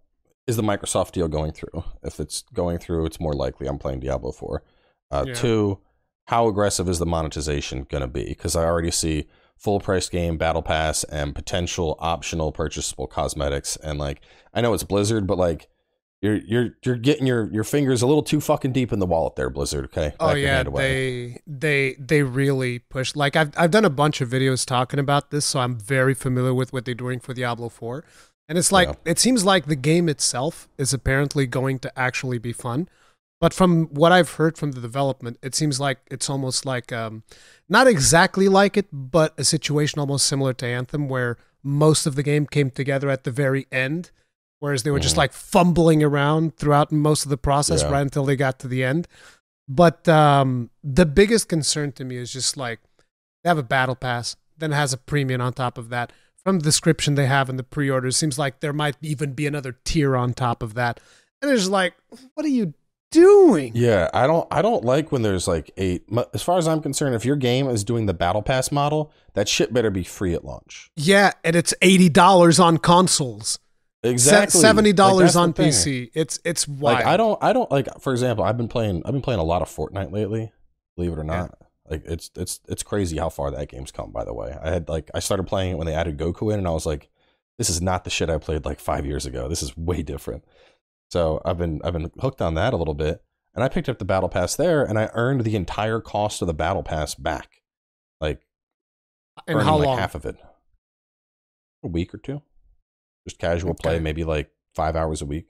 is the Microsoft deal going through? If it's going through, it's more likely I'm playing Diablo 4. Uh, Yeah. Two, how aggressive is the monetization going to be? Because I already see full price game, battle pass, and potential optional purchasable cosmetics. And like, I know it's Blizzard, but like, you're you're you're getting your your fingers a little too fucking deep in the wallet there, Blizzard. Okay. Oh Back yeah, they they they really push. Like I've I've done a bunch of videos talking about this, so I'm very familiar with what they're doing for Diablo 4. And it's like Yeah. it seems like the game itself is apparently going to actually be fun. But from what I've heard from the development, it seems like it's almost like um not exactly like it, but a situation almost similar to Anthem where most of the game came together at the very end. Whereas they were just Mhm. like fumbling around throughout most of the process Yeah. right until they got to the end. But um, the biggest concern to me is just like they have a battle pass, then it has a premium on top of that. From the description they have in the pre-order, it seems like there might even be another tier on top of that. And it's like, what are you doing? Yeah, I don't I don't like when there's like a as far as I'm concerned, if your game is doing the battle pass model, that shit better be free at launch. Yeah, and it's eighty dollars on consoles, Exactly. Seventy dollars the on. PC. It's it's wild. Like I don't I don't like for example, I've been playing I've been playing a lot of Fortnite lately, believe it or not. Like it's it's it's crazy how far that game's come by the way. I had like I started playing it when they added Goku in and I was like this is not the shit I played like 5 years ago. This is way different. So I've been I've been hooked on that a little bit and I picked up the battle pass there and I earned the entire cost of the battle pass back. Like and how like long? half of it. A week or two. Just casual play, maybe like 5 hours a week.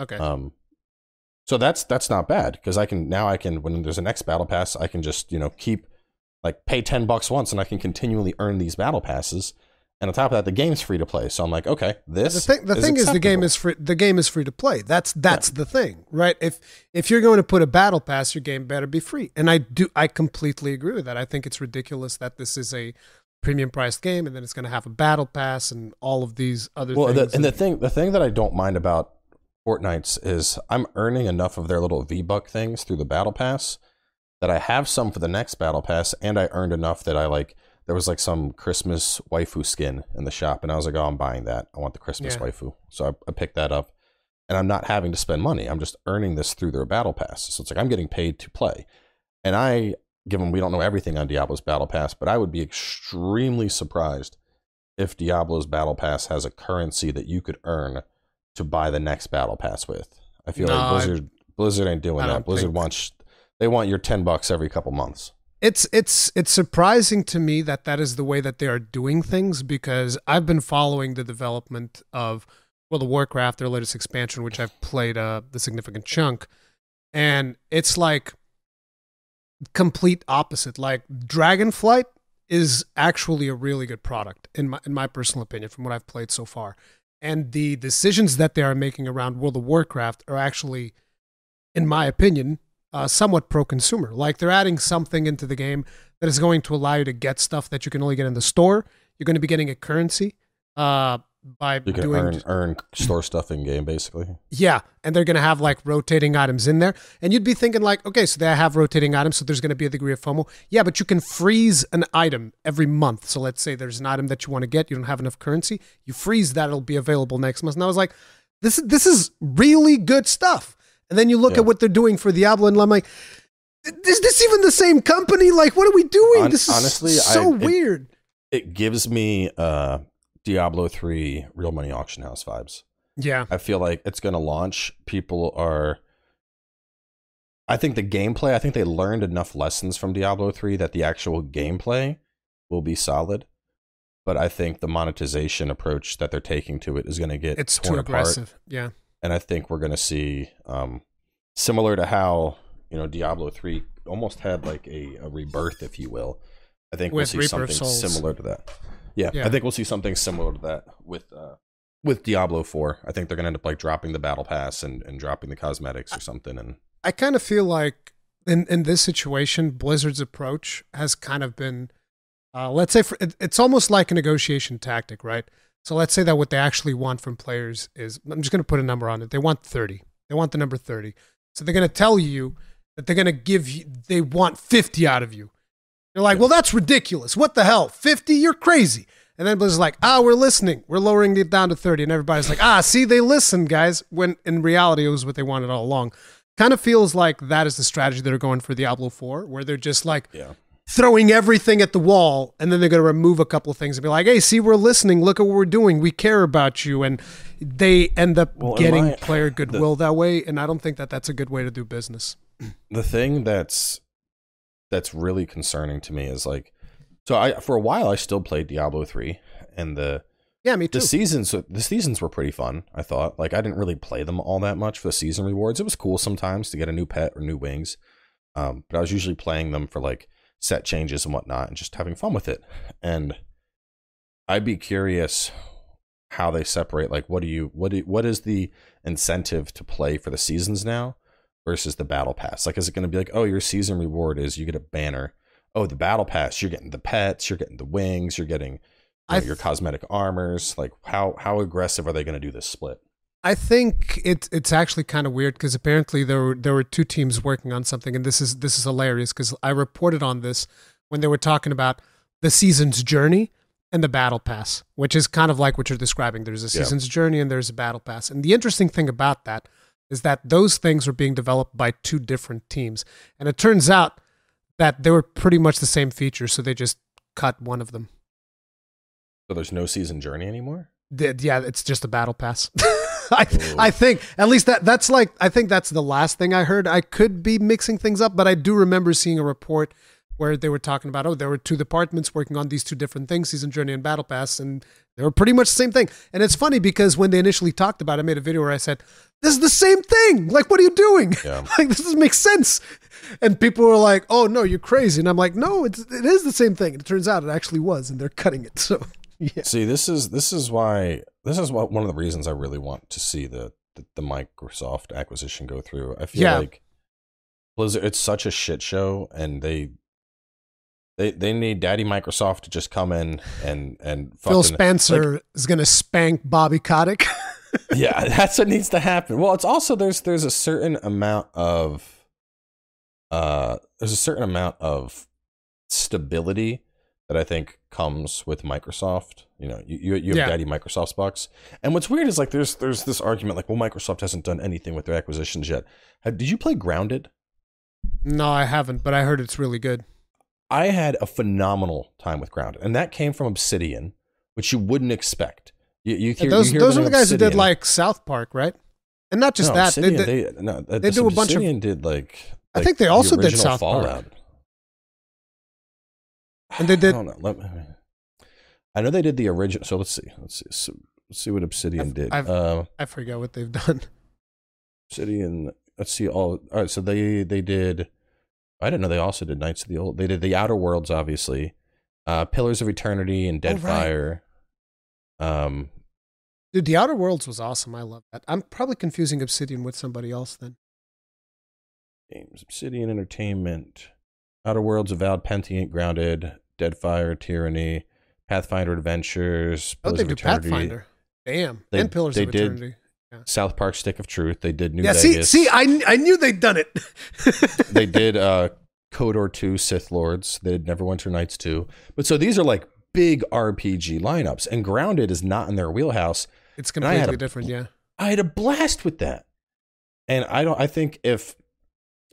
Okay. Um, so that's that's not bad because I can now I can when there's a next battle pass I can just you know keep like pay ten bucks once and I can continually earn these battle passes and on top of that the game's free to play so I'm like okay this the thing, the thing is, the game is free. The game is free to play. That's that's the thing, right? If if you're going to put a battle pass, your game better be free. And I do, I completely agree with that. I think it's ridiculous that this is a premium priced game, and then it's going to have a battle pass and all of these other well, things. the, and the thing, the thing that I don't mind about Fortnite's is I'm earning enough of their little V Buck things through the battle pass that I have some for the next battle pass, and I earned enough that I like. There was like some Christmas waifu skin in the shop, and I was like, "Oh, I'm buying that. I want the Christmas Yeah. waifu." So I, I picked that up, and I'm not having to spend money. I'm just earning this through their battle pass. So it's like I'm getting paid to play, and I, given we don't know everything on Diablo's battle pass, but I would be extremely surprised if Diablo's battle pass has a currency that you could earn to buy the next battle pass with. I feel No, like I- Blizzard Blizzard ain't doing that. Blizzard think- wants they want your 10 bucks every couple months. it's it's it's surprising to me that that is the way that they are doing things because I've been following the development of World of Warcraft their latest expansion which I've played uh, the significant chunk and it's like complete opposite like Dragonflight is actually a really good product in my in my personal opinion from what I've played so far and the decisions that they are making around World of Warcraft are actually in my opinion uh, somewhat pro-consumer. Like they're adding something into the game that is going to allow you to get stuff that you can only get in the store. You're going to be getting a currency uh, by You can doing earn earn store stuff in game basically. yeah, and they're going to have like rotating items in there. And you'd be thinking like, okay, so they have rotating items, so there's going to be a degree of FOMO. Yeah, but you can freeze an item every month. So let's say there's an item that you want to get, you don't have enough currency, you freeze that, it'll be available next month. And I was like, this is this is really good stuff. And then you look Yeah. at what they're doing for Diablo, and I'm like, is this even the same company? Like, what are we doing? This is honestly, so I- it- weird. It gives me uh Diablo 3 real money auction house vibes. yeah, I feel like it's going to launch. People are. I think the gameplay. I think they learned enough lessons from Diablo three that the actual gameplay will be solid. But I think the monetization approach that they're taking to it is going to get it's torn too apart. aggressive. Yeah, and I think we're going to see um, similar to how you know Diablo three almost had like a, a rebirth, if you will. I think With we'll see Reaper something similar to that. Yeah, Yeah. I think we'll see something similar to that with uh, with Diablo four. I think they're going to end up like dropping the battle pass and, and dropping the cosmetics or something. And I kind of feel like in in this situation, Blizzard's approach has kind of been, uh, let's say, for, it, it's almost like a negotiation tactic, right? So let's say that what they actually want from players is, I'm just going to put a number on it. They want 30. They want the number 30. So they're going to tell you that they're going to give you, they want 50 out of you. You're like, well, that's ridiculous. What the hell? 50? You're crazy. And then Blizzard's like, ah, we're listening. We're lowering it down to 30. And everybody's like, ah, see, they listen, guys. When in reality, it was what they wanted all along. Kind of feels like that is the strategy they're going for Diablo 4, where they're just like yeah, throwing everything at the wall and then they're going to remove a couple of things and be like, hey, see, we're listening. Look at what we're doing. We care about you. And they end up Well, getting my- player goodwill that way. And I don't think that that's a good way to do business. the thing that's that's really concerning to me is like, so I for a while I still played Diablo three, and the Yeah, me too. The seasons, the seasons were pretty fun. I thought, like, I didn't really play them all that much for the season rewards. It was cool sometimes to get a new pet or new wings, um, but I was usually playing them for like set changes and whatnot, and just having fun with it. And I'd be curious how they separate. Like, what do you, what do, what is the incentive to play for the seasons now versus the battle pass? Like, is it going to be like, oh, your season reward is you get a banner. Oh, the battle pass, you're getting the pets, you're getting the wings, you're getting you know, your cosmetic armors like how how aggressive are they going to do this split I think it's it's actually kind of weird because apparently there were there were two teams working on something, and this is this is hilarious because I reported on this when they were talking about the season's journey and the battle pass, which is kind of like what you're describing. There's a Yeah. season's journey and there's a battle pass, and the interesting thing about that is that those things were being developed by two different teams, and it turns out that they were pretty much the same features, so they just cut one of them. so there's no season journey anymore yeah, it's just a battle pass. I, I think at least that that's like I think that's the last thing I heard. I could be mixing things up, but I do remember seeing a report where they were talking about oh there were two departments working on these two different things, season journey and battle pass, and they were pretty much the same thing. And it's funny because when they initially talked about it, I made a video where I said this is the same thing. Like what are you doing? Yeah. like this doesn't make sense. And people were like, "Oh no, you're crazy." And I'm like, "No, it's it is the same thing." And it turns out it actually was, and they're cutting it. So yeah. see this is this is why this is what one of the reasons i really want to see the the, the microsoft acquisition go through i feel Yeah. like blizzard it's such a shit show and they They they need Daddy Microsoft to just come in and and Phil fucking- Spencer is gonna spank Bobby Kotick. yeah, that's what needs to happen. Well, it's also there's there's a certain amount of uh there's a certain amount of stability that I think comes with Microsoft. You know, you you, you have Yeah. daddy Microsoft's box. And what's weird is like there's there's this argument like, well, Microsoft hasn't done anything with their acquisitions yet. Have, did you play Grounded? no, I haven't, but I heard it's really good. I had a phenomenal time with Grounded, and that came from Obsidian, which you wouldn't expect. You, you hear, those you hear those the are the guys who did like South Park, right? And not just no, that, they, Obsidian, they, they, no, uh, they do a bunch of- Obsidian did like, I think they the also did original South Park. And they did- I know. Me, I know they did the original. So let's see. Let's see. So, let's see what Obsidian I've- did. I've- uh, I forget what they've done. Obsidian. Let's see. All all right. So they they did. I didn't know they also did Knights of the Old. They did the Outer Worlds, obviously. Uh, Pillars of Eternity and Oh, right. Deadfire. Um, Dude, The Outer Worlds was awesome. I love that. I'm probably confusing Obsidian with somebody else then. games Obsidian Entertainment, Outer Worlds, Avowed, Pentiment, Grounded, Deadfire, Tyranny, Pathfinder Adventures, Oh, Pillars they of do Eternity, Pathfinder. Damn. They- and Pillars they of did- Eternity. South Park, Stick of Truth. They did New yeah, see, Vegas. see, I, I knew they'd done it. they did uh, KOTOR 2, Sith Lords. They did Neverwinter Nights 2. But so these are like big RPG lineups, and Grounded is not in their wheelhouse. It's And I had completely a- different, yeah. I had a blast with that. And I don't I think if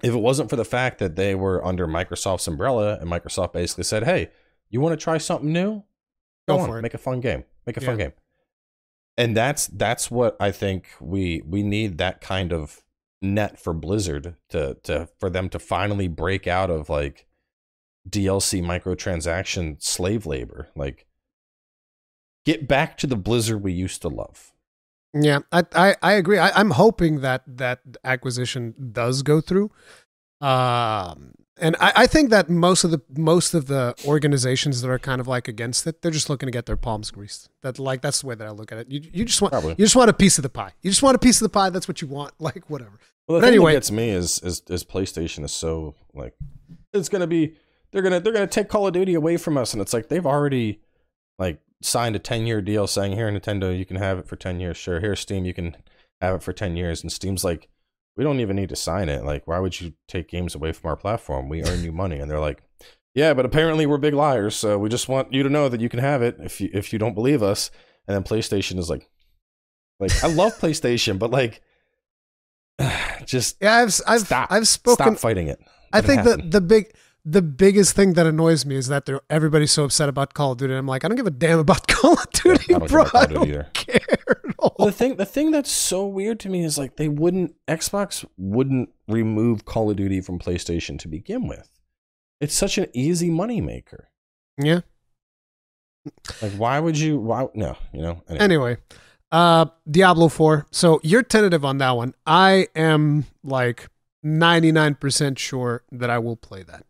if it wasn't for the fact that they were under Microsoft's umbrella and Microsoft basically said, "Hey, you want to try something new? Go on, for it. Make a fun game. Make a fun game." And that's that's what I think we we need that kind of net for Blizzard to to for them to finally break out of like DLC microtransaction slave labor. Like get back to the Blizzard we used to love. Yeah, I I, I agree. I, I'm hoping that that acquisition does go through. Um, and I, I think that most of the most of the organizations that are kind of like against it, they're just looking to get their palms greased. That like that's the way that I look at it. You you just want Probably. you just want a piece of the pie. You just want a piece of the pie. That's what you want. Like whatever. Well, the But thing anyway- that gets me is, is is PlayStation is so like it's gonna be they're gonna they're gonna take Call of Duty away from us, and it's like they've already like signed a ten year deal saying here Nintendo you can have it for ten years, sure. Here Steam you can have it for ten years, and Steam's like we don't even need to sign it. Like why would you take games away from our platform? We earn you money, and they're like. Yeah, but apparently we're big liars, so we just want you to know that you can have it if you if you don't believe us. And then PlayStation is like, like I love PlayStation, but like, just Yeah, I've I've Stop. I've spoken Stop fighting it. I Let it think that happen. the big the biggest thing that annoys me is that they're, everybody's so upset about Call of Duty. I'm like, I don't give a damn about Call of Duty, I don't care bro. Call I of Duty don't either. care at all. The thing, the thing that's so weird to me is like they wouldn't Xbox wouldn't remove Call of Duty from PlayStation to begin with. It's such an easy moneymaker. yeah. Like, why would you? Why no? You know. Anyway, Anyway, uh, Diablo Four. So you're tentative on that one. I am like 99% sure that I will play that.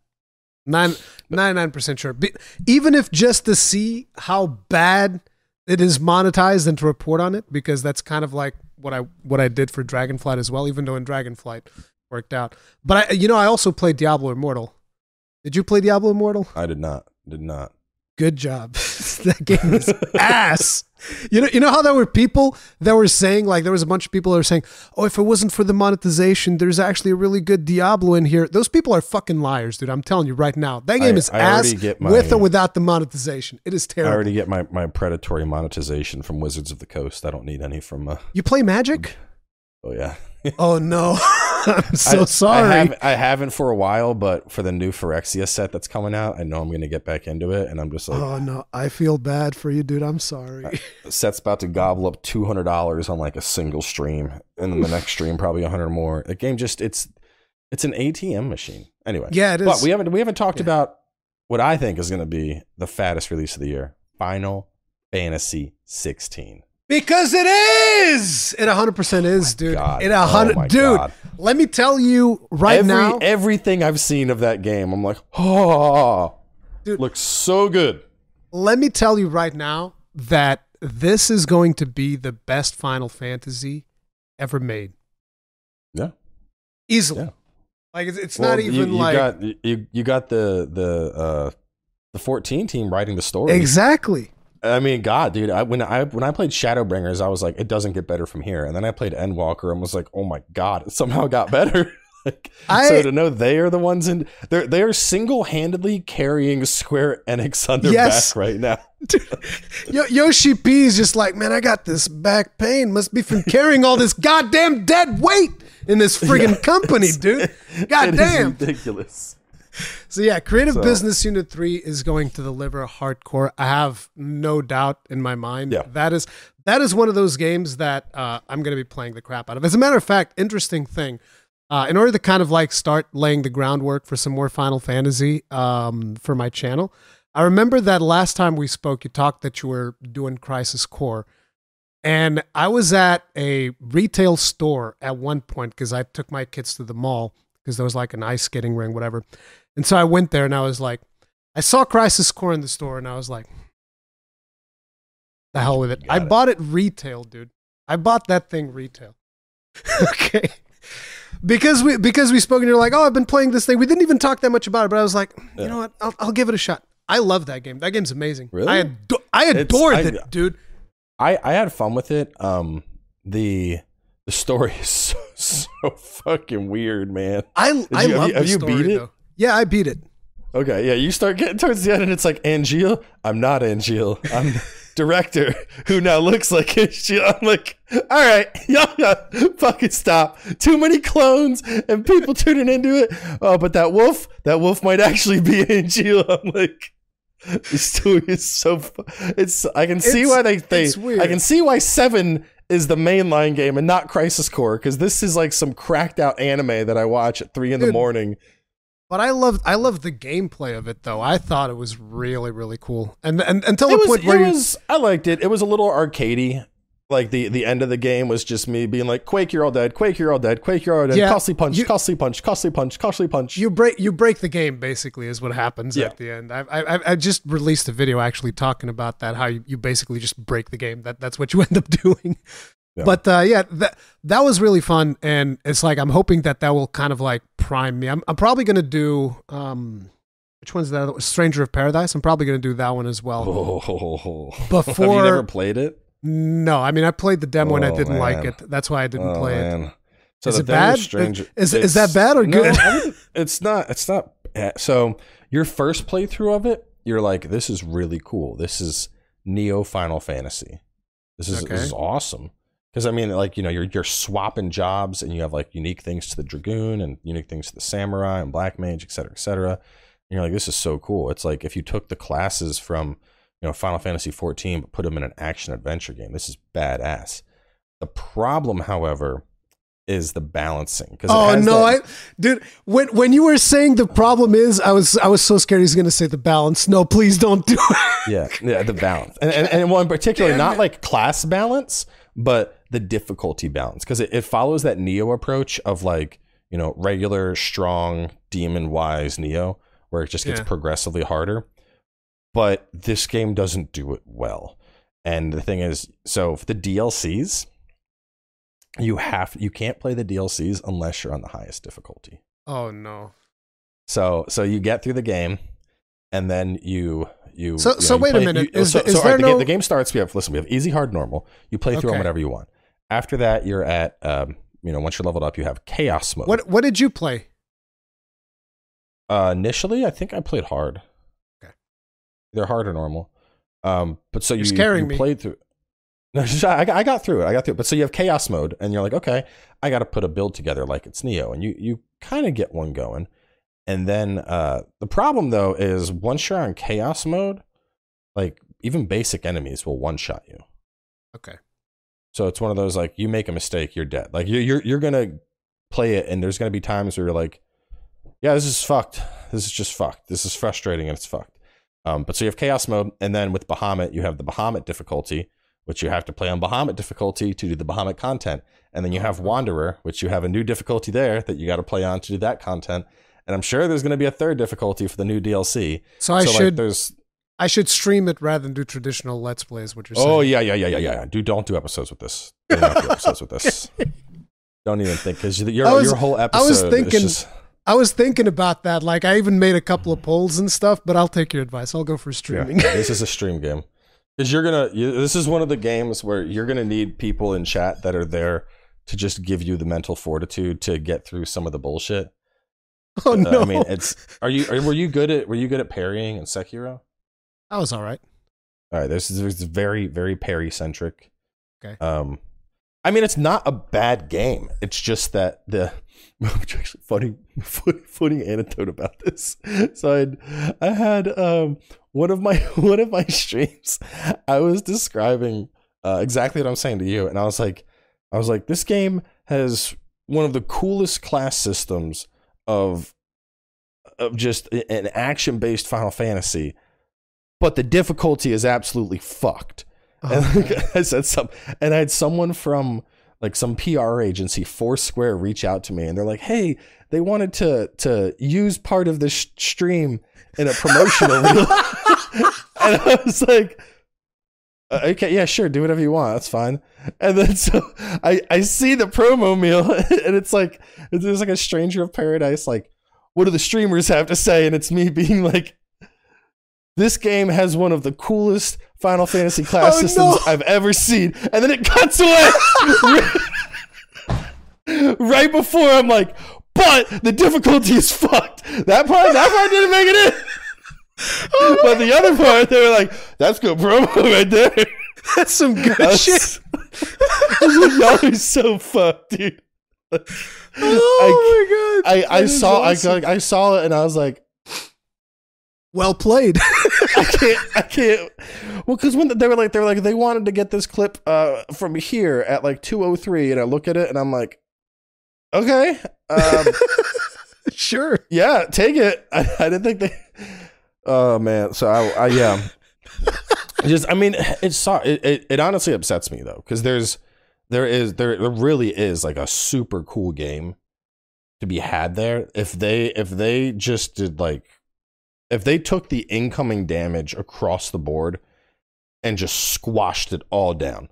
Nine, 99% sure. Be, even if just to see how bad it is monetized and to report on it, because that's kind of like what I what I did for Dragonflight as well. Even though in Dragonflight worked out, but I, you know, I also played Diablo Immortal. Did you play Diablo Immortal? I did not. Did not. Good job. that game is ass. You know, you know how there were people that were saying like there was a bunch of people that were saying, "Oh, if it wasn't for the monetization, there's actually a really good Diablo in here." Those people are fucking liars, dude. I'm telling you right now. That game I- is I ass my- with or without the monetization. It is terrible. I already get my, my predatory monetization from Wizards of the Coast. I don't need any from. Uh, you play Magic? oh yeah. Oh no. I'm so I, sorry. I, have, I haven't for a while, but for the new Phyrexia set that's coming out, I know I'm going to get back into it, and I'm just like, oh no. I feel bad for you, dude. I'm sorry. Uh, set's about to gobble up two hundred dollars on like a single stream, and then the next stream probably a hundred more. The game just it's it's an ATM machine. Anyway, Yeah, it is. but we haven't we haven't talked Yeah. about what I think is going to be the fattest release of the year: Final Fantasy 16. Because it is. It 100% is, dude. God. It a hundred, Oh my dude. God. Let me tell you right Every, now. everything I've seen of that game, I'm like, oh, Dude. looks so good. let me tell you right now that this is going to be the best Final Fantasy ever made. Yeah. Easily. Yeah. Like it's, it's Well, not you- even you, like got you you got the the uh the 14 team writing the story. Exactly. I mean, God, dude, I, when I when I played Shadowbringers, I was like, it doesn't get better from here. And then I played Endwalker and was like, oh my God, it somehow got better. like, I- so to know they are the ones in, they're they are single handedly carrying Square Enix on their Yes. back right now. Yo- Yoshi P is just like, man, I got this back pain. Must be from carrying all this goddamn dead weight in this friggin' company, dude. Goddamn. ridiculous. So yeah, Creative So- Business Unit 3 is going to deliver hardcore. I have no doubt in my mind. Yeah. That is that is one of those games that uh, I'm going to be playing the crap out of. As a matter of fact, interesting thing. Uh, in order to kind of like start laying the groundwork for some more Final Fantasy um, for my channel, I remember that last time we spoke, you talked that you were doing Crisis Core. And I was at a retail store at one point because I took my kids to the mall because there was like an ice skating ring, whatever. And so I went there and I was like, I saw Crisis Core in the store and I was like, the hell with it. Got I it. bought it retail, dude. I bought that thing retail. okay. Because we because we spoke and you're like, oh, I've been playing this thing. We didn't even talk that much about it, but I was like, Yeah. you know what? I'll, I'll give it a shot. I love that game. That game's amazing. Really? I ado- I adored I- it, dude. I I had fun with it. Um, the the story is so, so fucking weird, man. I I you- love have you- the have you beat it? though. Yeah, I beat it. Okay, yeah, you start getting towards the end, and it's like Angeal. I'm not Angeal. I'm director who now looks like Angeal. I'm like, all right, yeah, fucking stop. Too many clones and people tuning into it. Oh, but that wolf, that wolf might actually be Angeal. I'm like. This story is so. It's. I can see It's- why they. they it's weird. I can see why seven is the mainline game and not Crisis Core because this is like some cracked out anime that I watch at three in the morning. But I loved I loved the gameplay of it though. I thought it was really really cool. And and until the was, point where it was I liked it. It was a little arcadey. Like the the end of the game was just me being like, "Quake, you're all dead. Quake, you're all dead. Quake, you're all dead. Yeah, costly punch, you- costly punch, costly punch, costly punch." you break you break the game basically is what happens Yeah. at the end. I, I I- I just released a video actually talking about that how you, you basically just break the game. That that's what you end up doing. Yeah. But uh, yeah, that that was really fun, and it's like I'm hoping that that will kind of like prime me. I'm I'm probably gonna do um, which one's that? Stranger of Paradise. I'm probably gonna do that one as well. Oh, have Before you never played it? no, I mean I played the demo and I Oh, didn't like it. That's why I didn't Oh, play it. man. So Is it bad? Stranger, Is- is that bad or good? Wouldn't- it's not. It's not. bad. So your first playthrough of it, you're like, "This is really cool. This is Nioh Final Fantasy. This is Okay. this is awesome." Because I mean, like you know, you're you're swapping jobs, and you have like unique things to the dragoon and unique things to the samurai and black mage, et cetera, et cetera. And you're like, "This is so cool." It's like if you took the classes from you know Final Fantasy 14 but put them in an action adventure game. This is badass. The problem, however, is the balancing. Oh no, I dude, when when you were saying the problem is, I was I was so scared he's gonna say the balance. No, please don't do it. yeah, yeah, the balance, and and, and one in particular, Damn not it. like class balance, but the difficulty balance, because it, it follows that Nioh approach of like you know regular, strong, demon wise Nioh, where it just gets Yeah. progressively harder. But this game doesn't do it well, and the thing is, so for the DLCs, you have you can't play the DLCs unless you're on the highest difficulty. Oh no. So so you get through the game, and then you you. So- you so you wait a minute. you- Is so, the- is so, all right, there the, game, no- the game starts. We have listen. We have easy, hard, normal. You play through them Okay. whatever you want. After that, you're at um, you know once you're leveled up, you have chaos mode. What what did you play? Uh, initially, I think I played hard. Okay. Either hard or normal. Um, but so You're you, scaring you me. played through. No, I, I got through it. I got through it. But so you have chaos mode, and you're like, okay, I got to put a build together like it's Nioh, and you you kind of get one going. And then uh, the problem though is once you're on chaos mode, like even basic enemies will one shot you. Okay. So it's one of those like you make a mistake, you're dead. Like you're you're you're gonna play it, and there's gonna be times where you're like, yeah, this is fucked. This is just fucked. This is frustrating, and it's fucked. Um, but so you have chaos mode, and then with Bahamut, you have the Bahamut difficulty, which you have to play on Bahamut difficulty to do the Bahamut content, and then you have Wanderer, which you have a new difficulty there that you got to play on to do that content. And I'm sure there's going to be a third difficulty for the new DLC. So I so like should there's I should stream it rather than do traditional let's plays. What you're saying? Oh saying? yeah, yeah, yeah, yeah, yeah. Do don't do episodes with this. Do not do episodes with this. Don't even think because your was- your whole episode. I was thinking- just- I was thinking about that. Like, I even made a couple of polls and stuff, but I'll take your advice. I'll go for streaming. Yeah, this is a stream game because you're gonna. You, this is one of the games where you're gonna need people in chat that are there to just give you the mental fortitude to get through some of the bullshit. oh Uh, no! I mean, it's. Are you? Are, were you good at? Were you good at parrying in Sekiro? I was all right. All right, this is, this is very very parry centric. Okay. Um, I mean, it's not a bad game. It's just that the which actually funny funny, funny anecdote about this. So I had, I had um one of my one of my streams. I was describing uh, exactly what I'm saying to you, and I was like, I was like, this game has one of the coolest class systems of of just an action based Final Fantasy, but the difficulty is absolutely fucked. And Oh, like, I said some, and I had someone from like some PR agency, Foursquare, reach out to me, and they're like, "Hey, they wanted to to use part of this stream in a promotional reel," and I was like. "Uh, Okay, yeah, sure, do whatever you want. That's fine. And then so I I see the promo meal, and it's like it's like a stranger of paradise. Like, what do the streamers have to say? And it's me being like, this game has one of the coolest Final Fantasy class Oh, systems no. I've ever seen. And then it cuts away right before I'm like, but the difficulty is fucked. That part, that part didn't make it in. Oh, but the other part, they were like, that's good promo right there. That's some good shit. I was like, Y'all are so fucked, dude. Oh my god! I, I saw awesome. I, I saw it and I was like, well played. I can't. I can't. Well, because when they were like, they were like, they wanted to get this clip uh, from here at like two oh three, and I look at it and I'm like, okay, um, sure. yeah, take it. I, I didn't think they. Oh man, so I, I yeah, just I mean, it's so it, it, it honestly upsets me though because there's there is there really is like a super cool game to be had there if they if they just did like if they took the incoming damage across the board and just squashed it all down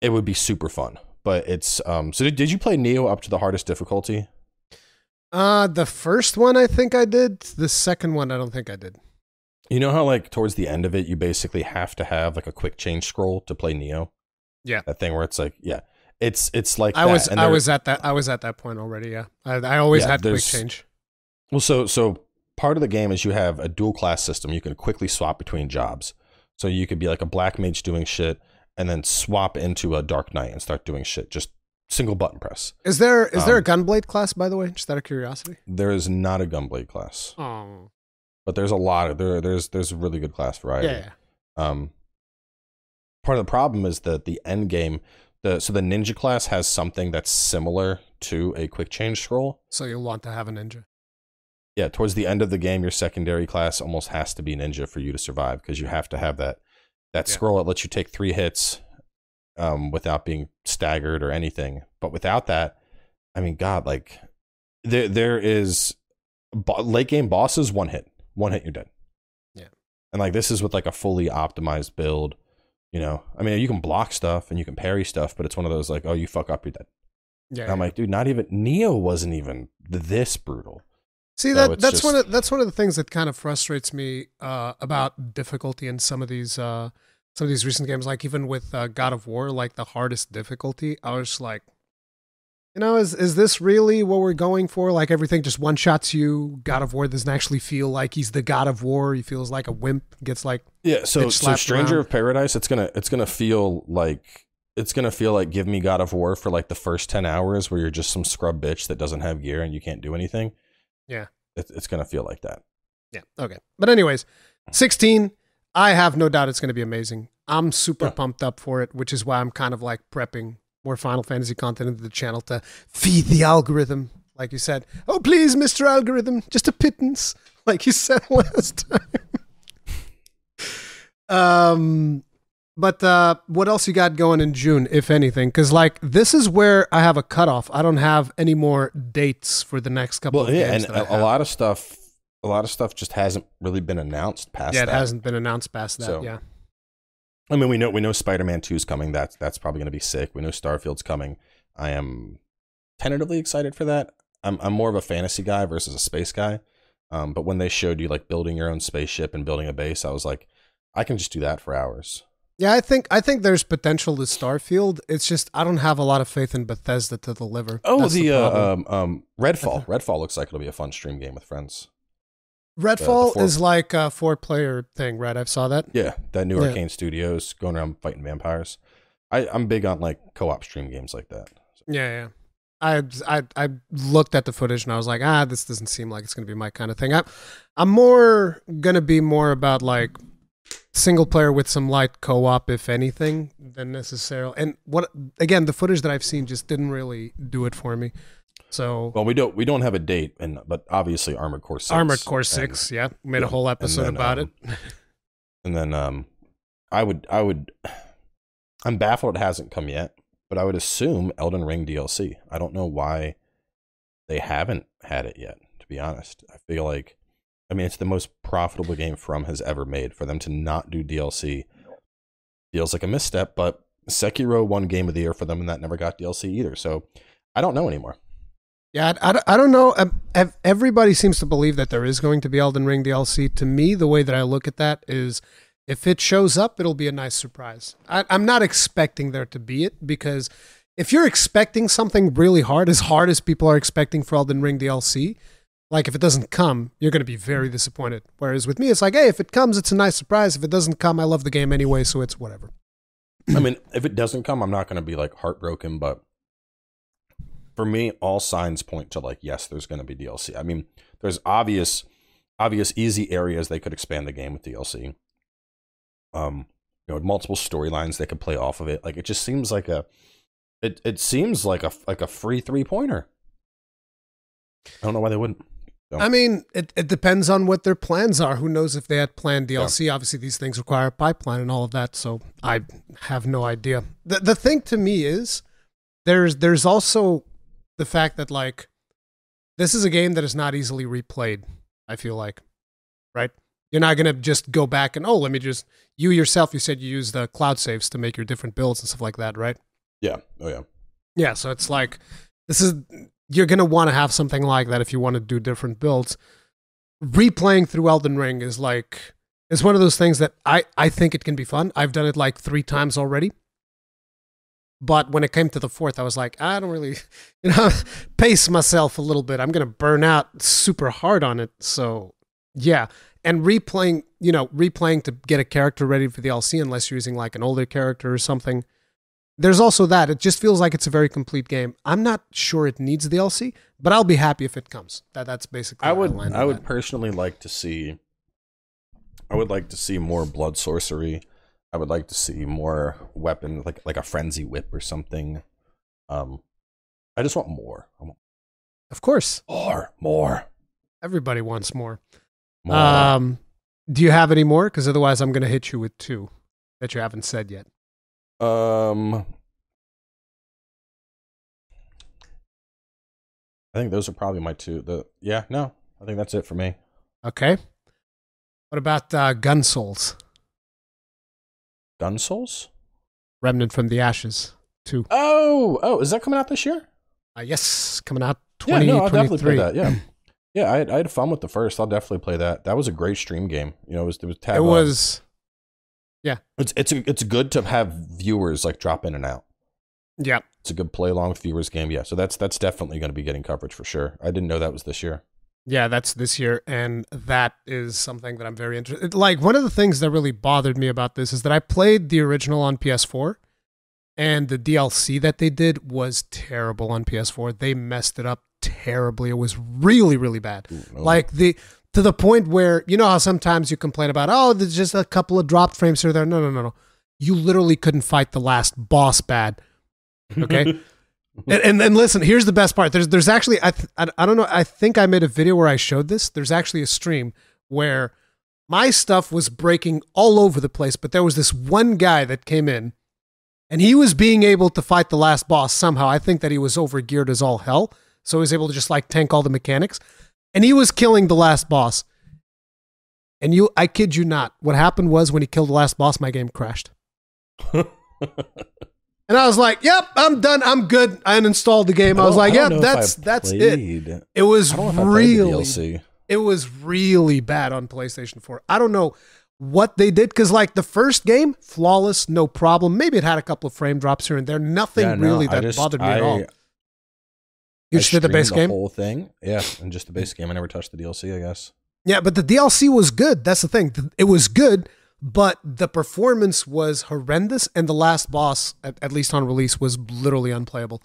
it would be super fun but it's um so did, did you play Nioh up to the hardest difficulty Uh, the first one I think I did. The second one I don't think I did. you know how like towards the end of it you basically have to have like a quick change scroll to play Nioh Yeah. that thing where it's like yeah it's it's like I that. was I was at that I was at that point already. Yeah, I, I always Yeah, had quick change. Well, so so part of the game is you have a dual class system. You can quickly swap between jobs. So you could be like a black mage doing shit, and then swap into a dark knight and start doing shit. Just single button press. Is there is there a Um, gunblade class by the way? Just out of curiosity. There is not a gunblade class, Oh, but there's a lot of there. There's there's a really good class variety. yeah, yeah. Um, part of the problem is that the end game, the so the ninja class has something that's similar to a quick change scroll. So you'll want to have a ninja. Yeah, towards the end of the game, your secondary class almost has to be ninja for you to survive because you have to have that that Yeah. scroll that lets you take three hits um, without being staggered or anything. But without that, I mean, God, like there there is bo- late game bosses one hit, one hit you're dead. Yeah. and like this is with like a fully optimized build. You know, I mean, you can block stuff and you can parry stuff, but it's one of those like, oh, you fuck up, you're dead. Yeah. And I'm like, dude, not even Nioh wasn't even this brutal. See that that's one of that's one of the things that kind of frustrates me uh, about difficulty in some of these uh, some of these recent games. Like even with uh, God of War, like the hardest difficulty, I was just like, you know, is is this really what we're going for? Like everything just one shots you. God of War doesn't actually feel like he's the God of War. He feels like a wimp. Gets like Yeah, so so Stranger around. of Paradise, it's gonna it's gonna feel like it's gonna feel like Give Me God of War for like the first ten hours where you're just some scrub bitch that doesn't have gear and you can't do anything. Yeah. it, it's gonna feel like that. Yeah. Okay. But anyways, 16, I have no doubt it's going to be amazing. I'm super Yeah. pumped up for it, which is why I'm kind of like prepping more Final Fantasy content into the channel to feed the algorithm. Like you said, oh, please, Mr. Algorithm, just a pittance, like you said last time. um, but uh, what else you got going in June, if anything? Because like this is where I have a cutoff. I don't have any more dates for the next couple. Well, of yeah, games and a, a lot of stuff, a lot of stuff just hasn't really been announced past. Yeah, it that. hasn't been announced past that. So- yeah. I mean, we know we know Spider Man Two is coming. That's that's probably gonna be sick. We know Starfield's coming. I am tentatively excited for that. I'm I'm more of a fantasy guy versus a space guy. Um, but when they showed you like building your own spaceship and building a base, I was like, I can just do that for hours. Yeah, I think I think there's potential to Starfield. It's just I don't have a lot of faith in Bethesda to deliver. Oh, That's the, uh, problem. um, um, Redfall. Redfall looks like it'll be a fun stream game with friends. Redfall four- is like a four player thing, right? I saw that. Yeah, that new Yeah. Arkane Studios going around fighting vampires. I, I'm big on like co-op stream games like that. Yeah, yeah. I, I I looked at the footage and I was like, ah, this doesn't seem like it's gonna be my kind of thing. I'm I'm more gonna be more about like single player with some light co-op, if anything, than necessarily. And what again, the footage that I've seen just didn't really do it for me. So Well, we don't we don't have a date, and but obviously Armored Core Six. Armored Core and- Six, yeah, made yeah, a whole episode then, about um, it. And then um, I would I would I'm baffled it hasn't come yet, but I would assume Elden Ring DLC. I don't know why they haven't had it yet. To be honest, I feel like I mean it's the most profitable game From has ever made. For them to not do DLC feels like a misstep. But Sekiro won Game of the Year for them, and that never got DLC either. So I don't know anymore. Yeah, I, I, don't know. Um, Everybody seems to believe that there is going to be Elden Ring DLC. To me, the way that I look at that is if it shows up, it'll be a nice surprise. I, I'm not expecting there to be it because if you're expecting something really hard, as hard as people are expecting for Elden Ring DLC, like if it doesn't come, you're going to be very disappointed. Whereas with me, it's like, hey, if it comes, it's a nice surprise. If it doesn't come, I love the game anyway, so it's whatever. I mean, if it doesn't come, I'm not going to be like heartbroken, but for me, all signs point to like, yes, there's going to be DLC. I mean, there's obvious, obvious easy areas they could expand the game with DLC. Um, you know, multiple storylines they could play off of it. Like, it just seems like a, it it seems like a like a free three pointer. I don't know why they wouldn't. No. I mean, it, it depends on what their plans are. Who knows if they had planned DLC? Obviously, these things require a pipeline and all of that. So I have no idea. The the thing to me is there's there's also the fact that like this is a game that is not easily replayed. I feel like, right? You're not gonna just go back and oh, let me just you yourself. You said you use the cloud saves to make your different builds and stuff like that, right? Yeah. Oh yeah. Yeah, so it's like this is you're gonna want to have something like that if you want to do different builds. Replaying through Elden Ring is like it's one of those things that I I think it can be fun. I've done it like three times already. But when it came to the fourth, I was like, I don't really, you know, pace myself a little bit. I'm gonna burn out super hard on it. So yeah, and replaying, you know, replaying to get a character ready for the LC, unless you're using like an older character or something there's also that. It just feels like it's a very complete game. I'm not sure it needs the DLC, but I'll be happy if it comes. That that's basically. I would I would that. personally like to see I would like to see more blood sorcery. I would like to see more weapon like like a frenzy whip or something. Um I just want more. Want Of course, more, more, everybody wants more. more. Um, do you have any more? Because otherwise, I'm going to hit you with two that you haven't said yet. Um, I think those are probably my two. The yeah, no, I think that's it for me. Okay. What about uh, Gun Souls? Gun Souls. Remnant from the Ashes. Two. Oh, oh, is that coming out this year? Uh, yes, coming out Yeah, no, I'll definitely play 2023. that. Yeah, yeah, I had, I had fun with the first. I'll definitely play that. That was a great stream game. You know, it was it was tab, it uh, was. it's it's it's good to have viewers like drop in and out. Yeah. It's a good play along with viewers game. Yeah, so that's that's definitely going to be getting coverage for sure. I didn't know that was this year. Yeah, that's this year, and that is something that I'm very interested. Like one of the things that really bothered me about this is that I played the original on PS4, and the DLC that they did was terrible on PS4. They messed it up terribly. It was really, really bad. Ooh, no. Like the to the point where you know how sometimes you complain about oh, there's just a couple of dropped frames here or there. No, no, no, no. You literally couldn't fight the last boss bad. Okay. And, and and listen, here's the best part. There's there's actually I, th- I I don't know. I think I made a video where I showed this. There's actually a stream where my stuff was breaking all over the place, but there was this one guy that came in, and he was being able to fight the last boss somehow. I think that he was overgeared as all hell, so he was able to just like tank all the mechanics, and he was killing the last boss. And you, I kid you not, what happened was when he killed the last boss, my game crashed. And I was like, "Yep, I'm done. I'm good." I uninstalled the game. I, was like, "Yep, that's that's it." It was I don't know if I played the really it was really bad on PlayStation 4. I don't know what they did because, like, the first game, flawless, no problem. Maybe it had a couple of frame drops here and there. Nothing Yeah, no, really that just- bothered me I- at all. You just did the base game? whole thing. Yeah, and just the base game. I never touched the DLC. I guess. Yeah, but the DLC was good. That's the thing. It was good, but the performance was horrendous, and the last boss, at, at least on release, was literally unplayable.